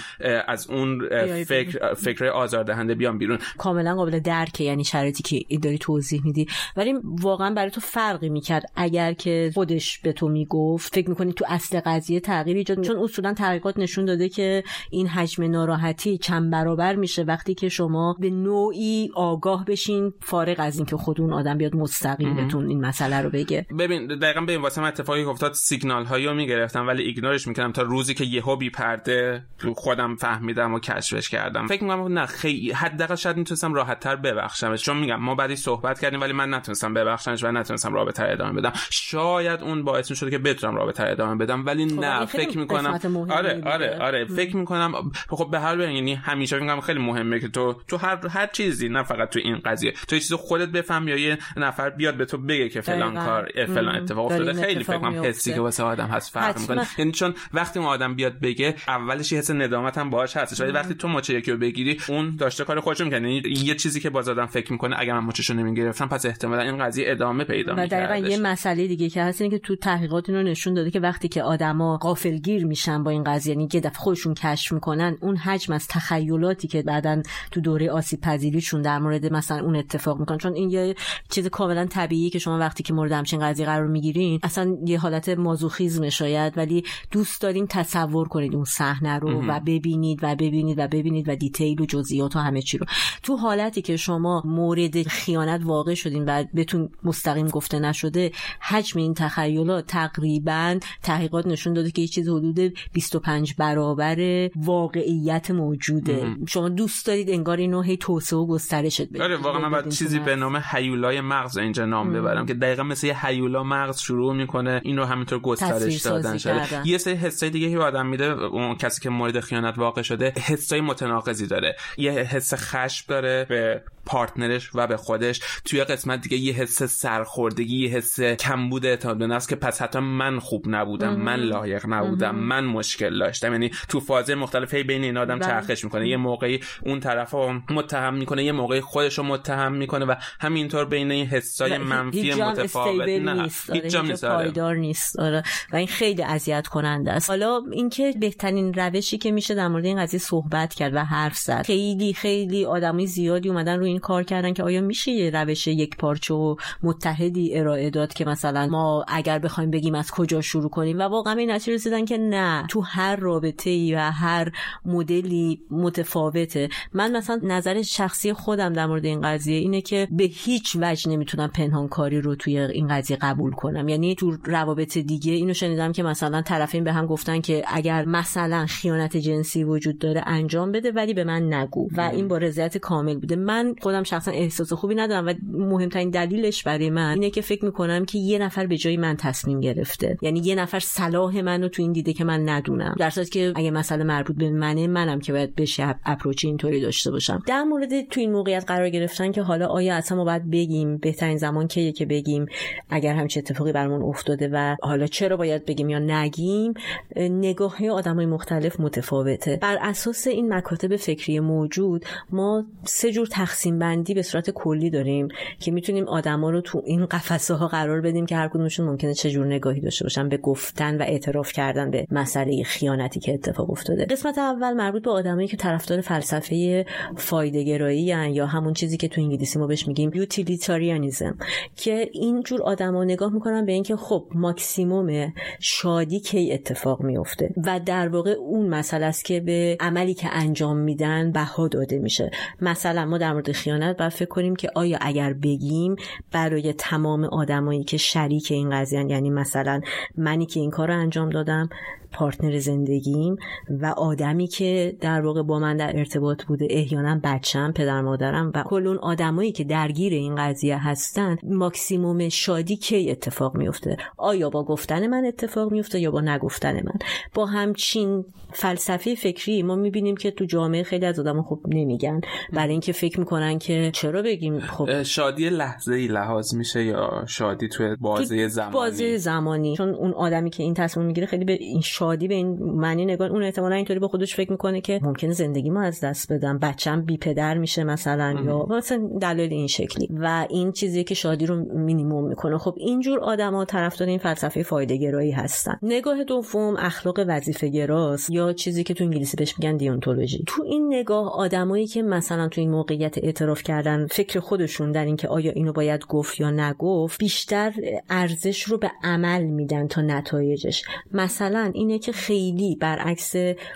از اون فکر فکر آزاردهنده بیام بیرون. کاملا قابل درکه یعنی شرایطی که داری توضیح میدی. ولی واقعا برای تو فرقی می‌کرد. اگر که خودش به تو می‌گفت فکر می‌کنی تو اصل قضیه تغییر ایجاد چون اصولا تحقیقات نشون داده که این حجم ناراحتی چند برابر میشه. وقتی که شما به نوعی آگاه بشین فارغ از اینکه خود اون آدم بیاد مستقیم بهتون این مسئله رو بگه. ببین دقیقا به این واسه من اتفاقی افتاد سیگنال هایی رو می‌گرفتم ولی ایگنورش می‌کردم تا روزی که یهو بی پرده خودم فهمیدم و کشفش کردم. فکر می‌کنم نه خیلی حداقل شاید می‌تونستم راحت تر ببخشمش. چون میگم ما بعدی صحبت کردیم ولی من نتونستم ببخشمش و نتونستم رابطه ادامه بدم. شاید اون باعث شده که بتونم رابطه ادامه بدم ولی خب، نه فکر می‌کنم آره آره آره فکر می‌کنم خب به هر یعنی همیشه میگم خیلی مهمه که تو تو هر هر چیزی نه فقط تو این قضیه. تو چیز خودت بفهم یا یه نفر بیاد به تو بگه که فلان کار فلان اتفاق افتاده. خیلی فکر کنم حسی که واسه آدم هست فرق می‌کنه. یعنی چون وقتی اون آدم بیاد بگه اولش حس ندامت هم باهاش هستش. ولی وقتی تو مچه یکی رو بگیری اون داشته کار خودش می‌کنه. یعنی یه چیزی که باز آدم فکر می‌کنه اگر من مچشو نمی‌گرفتم پس احتمالا این قضیه ادامه پیدا می‌کنه و یه مسئله دیگه که هست اینه که تو تحقیقات اینو نشون داده که وقتی که آدما غافلگیر میشن با این قضیه. یعنی یه دفعه خودشون کشف می‌کنن اون حجم از تخیلاتی که بعدا تو دوره آسیب پذیریشون در مورد مثلا اون اتفاق می‌کنن چون این یه چیز کاملا طبیعی که شما وقتی که مورد همچین قضیه قرار می‌گیرین اصلا یه حالت مازوخیزم شاید ولی دوست دارین تصور کنید اون صحنه رو و ببینید و ببینید و ببینید و دیتیل و جزئیات و همه چی رو. تو حالتی که شما مورد خیانت واقع شدین و بهتون مستقیم گفته نشده حجم این تخیلات تقریبا تحقیقات نشون داده که یه چیز حدود 25 برابر واقعیت موجوده. شما دوست دارید انگار اینو هی توسعه و گسترشت بدید. آره واقعا من بعد چیزی به نام هیولای مغز اینجا نام ببرم که دقیقا مثل یه هیولا مغز شروع می‌کنه این رو همینطور گسترش دادن شده. یه سری حسای دیگه که آدم میده اون کسی که مورد خیانت واقع شده حسای متناقضی داره. یه حس خشم داره به پارتنرش و به خودش. توی قسمت دیگه یه حس سرخوردگی یه حس کمبود اعتماد به نفس که پس حتی من خوب نبودم من لایق نبودم من مشکل داشتم یعنی تو فاز مختلف هی بین این آدم بله. چرخش می‌کنه یه موقعی اون طرف رو متهم می‌کنه یه موقعی خودش رو متهم می‌کنه و همینطور بین این حسای منفی متفاوت نه نیست. هیچ نیست آره. پایدار نیست آره. و این خیلی اذیت کننده است حالا اینکه بهترین روشی که میشه در مورد این قضیه صحبت کرد و حرف زد خیلی خیلی آدمی زیادی اومدن روی این کار کردن که آیا میشه یه روش یک پارچه و متحدی ارائه داد که مثلا ما اگر بخوایم بگیم از کجا شروع کنیم و واقعا این نتیجه رسیدن که نه تو هر رابطه ای و هر مدلی متفاوته. من مثلا نظر شخصی خودم در مورد این قضیه اینه که به هیچ وجه نمی‌تونم پنهان کاری رو توی این قضیه قبول کنم. یعنی تو روابط دیگه اینو شنیدم که مثلا طرفین به هم گفتن که اگر مثلا خیانت جنسی وجود داره انجام بده ولی به من نگو. و این با رضایت کامل بوده. من خودم شخصا احساس خوبی ندارم و مهمترین دلیلش برای من اینه که فکر می‌کنم که یه نفر به جای من تصمیم گرفته. یعنی یه نفر صلاح منو تو این دیده که من ندونم. در که اگه مسئله مربوط به منه منم که باید بشه اپروچ اینطوری داشته باشم. در مورد تو این موقعیت قرار گرفتن که حالا آیا اصلا ما باید بگیم بهترین زمان کیه که بگیم اگر همچه اتفاقی برامون افتاده و حالا چرا باید بگیم یا نگیم نگاه های آدم های مختلف متفاوته. بر اساس این مکاتب فکری موجود ما سه جور تقسیم بندی به صورت کلی داریم که می‌تونیم آدما رو تو این قفسه ها قرار بدیم که هر کدومشون ممکنه چه جور نگاهی داشته باشن به گفتن و اعتراف کردن به مسئله خیانتی که اتفاق افتاده. قسمت اول مربوط به آدمایی که طرفدار فلسفه فایده گرایی یا همون چیزی که تو انگلیسی ما بهش میگیم utilitarianism که این جور آدما نگاه می‌کنن به اینکه خب ماکسیموم شادی کی اتفاق میفته و در واقع اون مسئله است که به عملی که انجام میدن بها داده میشه. مثلا ما در مورد خیانت باید فکر کنیم که آیا اگر بگیم برای تمام آدمایی که شریک این قضیه یعنی مثلا منی که این کار رو انجام دادم دادم پارتنر زندگیم و آدمی که در واقع با من در ارتباط بوده احیانا بچم پدر مادرم و کل اون آدمایی که درگیر این قضیه هستن ماکسیموم شادی کی اتفاق میفته؟ آیا با گفتن من اتفاق میفته یا با نگفتن من؟ با همچین فلسفه فکری ما می‌بینیم که تو جامعه خیلی از آدم خب نمیگن. برای اینکه فکر می‌کنن که چرا بگیم خب شادی لحظه ای لحاظ میشه یا شادی توی بازه زمانی؟ بازه زمانی. چون اون آدمی که این تصمیم می‌گیره خیلی به این شادی به این معنی نگاه اون احتمالا اینطوری به خودش فکر می‌کنه که ممکنه زندگی ما از دست بدم بچم بی پدر میشه مثلا یا مثلا دلیل این شکلی. و این چیزی که شادی رو مینیمم می‌کنه. خب اینجور آدما طرفدار این فلسفه فایده گرایی هستن. نگاه دوم اخلاق وظیفه گراست یا چیزی که تو انگلیسی بهش میگن دیونتولوژی تو این نگاه آدمایی که مثلا تو این موقعیت اعتراف کردن فکر خودشون در اینکه آیا اینو باید گفت یا نگفت بیشتر ارزش رو به عمل میدن تا نتایجش. مثلا اینه که خیلی برعکس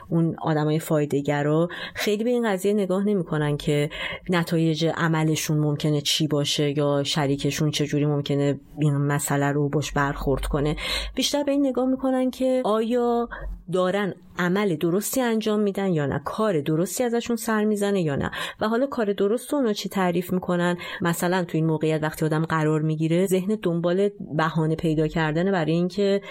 اون آدمای فایدهگرا خیلی به این قضیه نگاه نمی‌کنن که نتایج عملشون ممکنه چی باشه یا شریکشون چجوری ممکنه این مسئله رو باش برخورد کنه. بیشتر به این نگاه می‌کنن که آیا دارن عمل درستی انجام میدن یا نه کار درستی ازشون سر می‌زنه یا نه؟ و حالا کار درست رو چی تعریف می‌کنن؟ مثلا تو این موقعیت وقتی آدم قرار می‌گیره ذهن دنبال بهانه پیدا کردن برای اینکه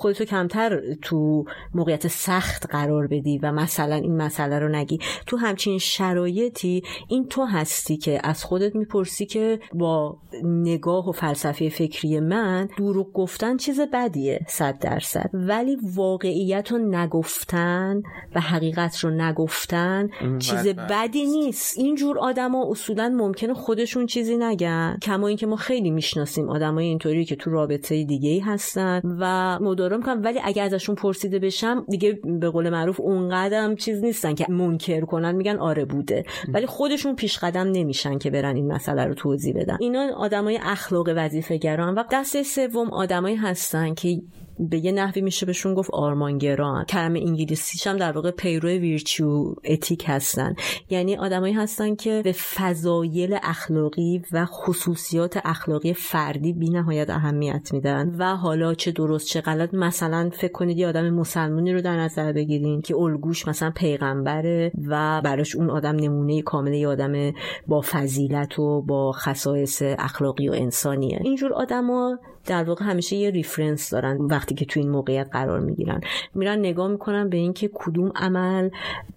خودتو کمتر تو موقعیت سخت قرار بدی و مثلا این مسئله رو نگی. تو همچین شرایطی این تو هستی که از خودت می‌پرسی که با نگاه و فلسفه فکری من دروغ گفتن چیز بدیه صد درصد. ولی واقعیت رو نگفتن و حقیقت رو نگفتن چیز بدی نیست. اینجور آدما اصولا ممکنه خودشون چیزی نگن کما اینکه ما خیلی می‌شناسیم آدمای اینطوری که تو رابطه دیگه ای هستن و مدارا می‌کنم. ولی اگر ازشون پرسیده بشم دیگه به قول معروف اونقدرم چیز نیستن که منکر کنن میگن آره بوده. ولی خودشون پیش قدم نمیشن که برن این مسئله رو توضیح بدن. اینا آدمای اخلاق وظیفه گران و دسته سوم آدمایی هستن که به یه نحوی میشه بهشون گفت آرمانگران. کلمه انگلیسیش هم در واقع پیرو ویرچو اتیک هستن. یعنی آدمایی هستن که به فضایل اخلاقی و خصوصیات اخلاقی فردی بی نهایت اهمیت میدن. و حالا چه درست چه غلط مثلا فکر کنید یه آدم مسلمونی رو در نظر بگیرین که الگوش مثلا پیغمبره و براش اون آدم نمونه کامل یه آدم با فضیلت و با خصایص اخلاقی و انسانیه. اینجور آدما در واقع همیشه یه ریفرنس دارن وقتی که تو این موقعیت قرار می‌گیرن. میرن نگاه می‌کنن به اینکه کدوم عمل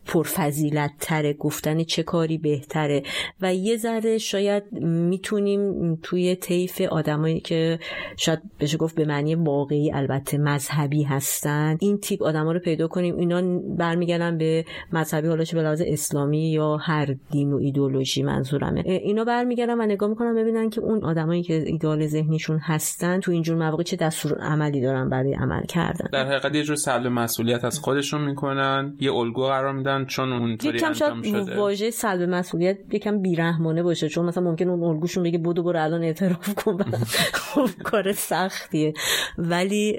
پرفضیلت تره گفتن چه کاری بهتره و یه ذره شاید می‌تونیم توی طیف آدمایی که شاید بشه گفت به معنی واقعی البته مذهبی هستن این تیپ آدما رو پیدا کنیم. اینا برمیگردن به مذهبی حالا چه به لحاظ اسلامی یا هر دین و ایدولوژی منظورمه. اینا برمیگردن و نگاه می‌کنن ببینن که اون آدمایی که ایدال ذهنیشون هستن تو اینجور مواقع چه دستور عملی دارن برای عمل کردن. در حقیقت یه جور سلب مسئولیت از خودشون می‌کنن یه الگو قرار میدن چون اونطوری یکم انجام شاید شده. واژه سلب مسئولیت یکم بیرحمانه باشه چون مثلا ممکن اون الگوشون بگه بدو برو الان اعتراف کن. خب کار سختیه. ولی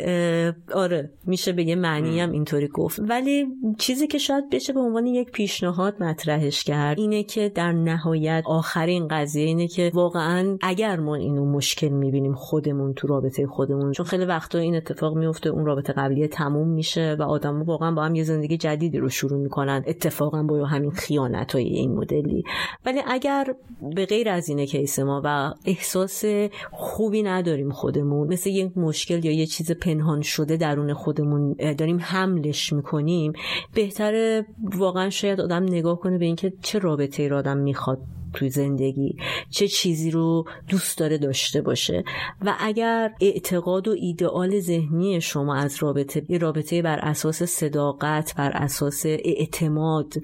آره میشه به یه معنی هم اینطوری گفت. ولی چیزی که شاید بشه به عنوان یک پیشنهاد مطرحش کرد اینه که در نهایت آخرین قضیه اینه که واقعا اگر ما اینو مشکل می‌بینیم خودمون تو رابطه خودمون. چون خیلی وقتا این اتفاق میفته اون رابطه قبلی تموم میشه و آدم واقعا با هم یه زندگی جدیدی رو شروع می‌کنن. اتفاقا با همین خیانت های این مدلی. ولی اگر به غیر از اینه کیس ما و احساس خوبی نداریم خودمون مثل یک مشکل یا یه چیز پنهان شده درون خودمون داریم حملش می‌کنیم بهتره واقعا شاید آدم نگاه کنه به اینکه چه رابطه ای رو آدم می‌خواد توی زندگی چه چیزی رو دوست داره داشته باشه. و اگر اعتقاد و ایدئال ذهنی شما از رابطه رابطه بر اساس صداقت بر اساس اعتماد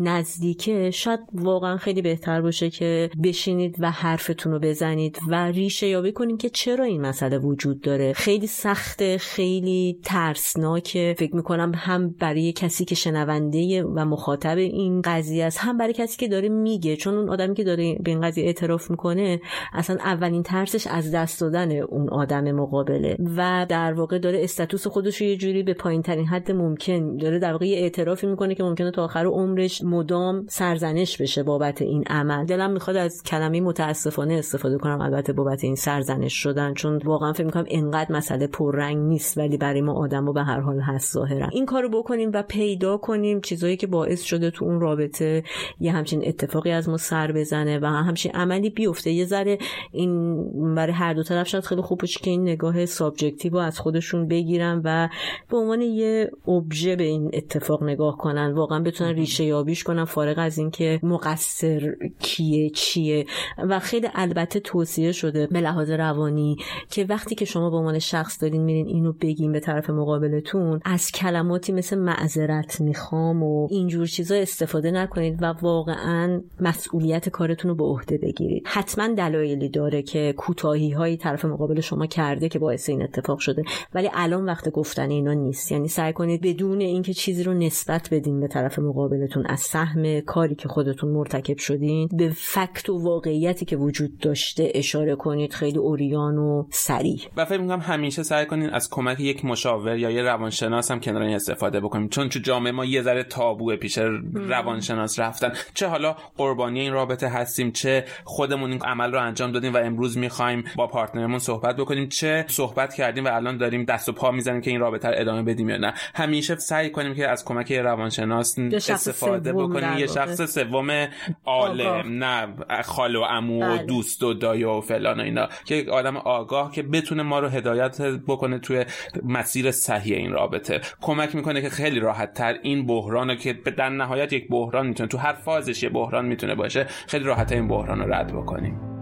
نزدیکه شاید واقعا خیلی بهتر باشه که بشینید و حرفتون رو بزنید و ریشه یابی کنید که چرا این مسئله وجود داره. خیلی سخته خیلی ترسناکه. فکر می‌کنم هم برای کسی که شنونده و مخاطب این قضیه است هم برای کسی که داره میگه. چون اون آدمی که داره به این قضیه اعتراف می‌کنه اصلا اولین ترسش از دست دادن اون آدم مقابله و در واقع داره استاتوس خودش رو یه جوری به پایین ترین حد ممکن داره در واقع یه اعترافی می‌کنه که ممکنه تا آخر عمرش مدام سرزنش بشه بابت این عمل. دلم می‌خواد از کلمه متاسفانه استفاده کنم البته بابت این سرزنش شدن چون واقعا فکر می‌کنم انقدر مسئله پررنگ نیست ولی برای ما آدم به هر حال هست ظاهرا. این کارو بکنیم و پیدا کنیم چیزایی که باعث شده تو اون رابطه یه همچین اتفاقی از ما سر بزنه و همچین عملی بیفته. یه ذره این برای هر دو طرف شاید خیلی خوب باشه که این نگاه subjective رو از خودشون بگیرن و به عنوان یه ابژه به این اتفاق نگاه کنن. واقعا بتونن ریشه یابیش کنن. فارغ از اینکه مقصر کیه چیه. و خیلی البته توصیه شده به لحاظ روانی که وقتی که شما به عنوان شخص دارین میرین اینو بگین به طرف مقابلتون از کلماتی مثل معذرت می‌خوام و اینجور چیزا استفاده نکنید و واقعا مسئولیت کارتون رو به عهده بگیرید. حتما دلایلی داره که کوتاهی های طرف مقابل شما کرده که باعث این اتفاق شده. ولی الان وقت گفتن اینا نیست. یعنی سعی کنید بدون اینکه چیزی رو نسبت بدین به طرف مقابلتون از سهم کاری که خودتون مرتکب شدین به فکت و واقعیتی که وجود داشته اشاره کنید. خیلی اوریان و سریع و فکر می‌کنم همیشه سعی کنین از کمک یک مشاور یا یه روانشناس هم کنار این استفاده بکنیم چون تو جامعه ما یه ذره تابوه پیش روانشناس رفتن. چه حالا قربانی این رابطه هستیم چه خودمون این عمل رو انجام دادیم و امروز می‌خوایم با پارتنرمون صحبت بکنیم چه صحبت کردیم و الان داریم دست و پا می‌زنیم که این رابطه رو ادامه بدیم یا نه. همیشه سعی کنیم که از کمک روانشناس استفاده بکنیم. یه شخص سوم عالم نه خال و عمو و دوست و دایه و فلان و اینا. که یک آدم آگاه که بتونه ما رو هدایت بکنه توی مسیر صحیح این رابطه. کمک می‌کنه که خیلی راحت تر این بحران که در نهایت یک بحران می‌تونه تو هر فازش یه بحران می‌تونه باشه خیلی راحت این بحران رو رد بکنیم.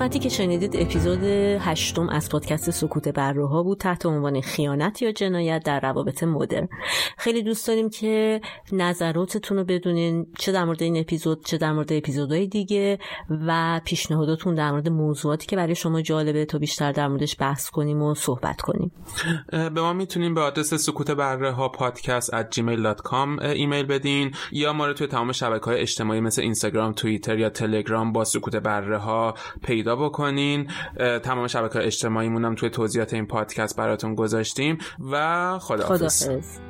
قسمتی که شنیدید اپیزود هشتم از پادکست سکوت برروها بود تحت عنوان خیانت یا جنایت در روابط مدرن خیلی دوست داریم که نظراتتون رو بدونین چه در مورد این اپیزود چه در مورد اپیزودهای دیگه و پیشنهاداتون در مورد موضوعاتی که برای شما جالبه تا بیشتر در موردش بحث کنیم و صحبت کنیم. به ما می‌تونیم به آدرس سکوت بره پادکست at gmail.com ایمیل بدین یا ما رو توی تمام شبکه های اجتماعی مثل اینستاگرام توییتر یا تلگرام با سکوت ها پیدا بکنین. تمام شبکه اجتماعیمون هم توی توضیحات این پادکست براتون گذاشتیم. و خداحافظ. خداحافظ.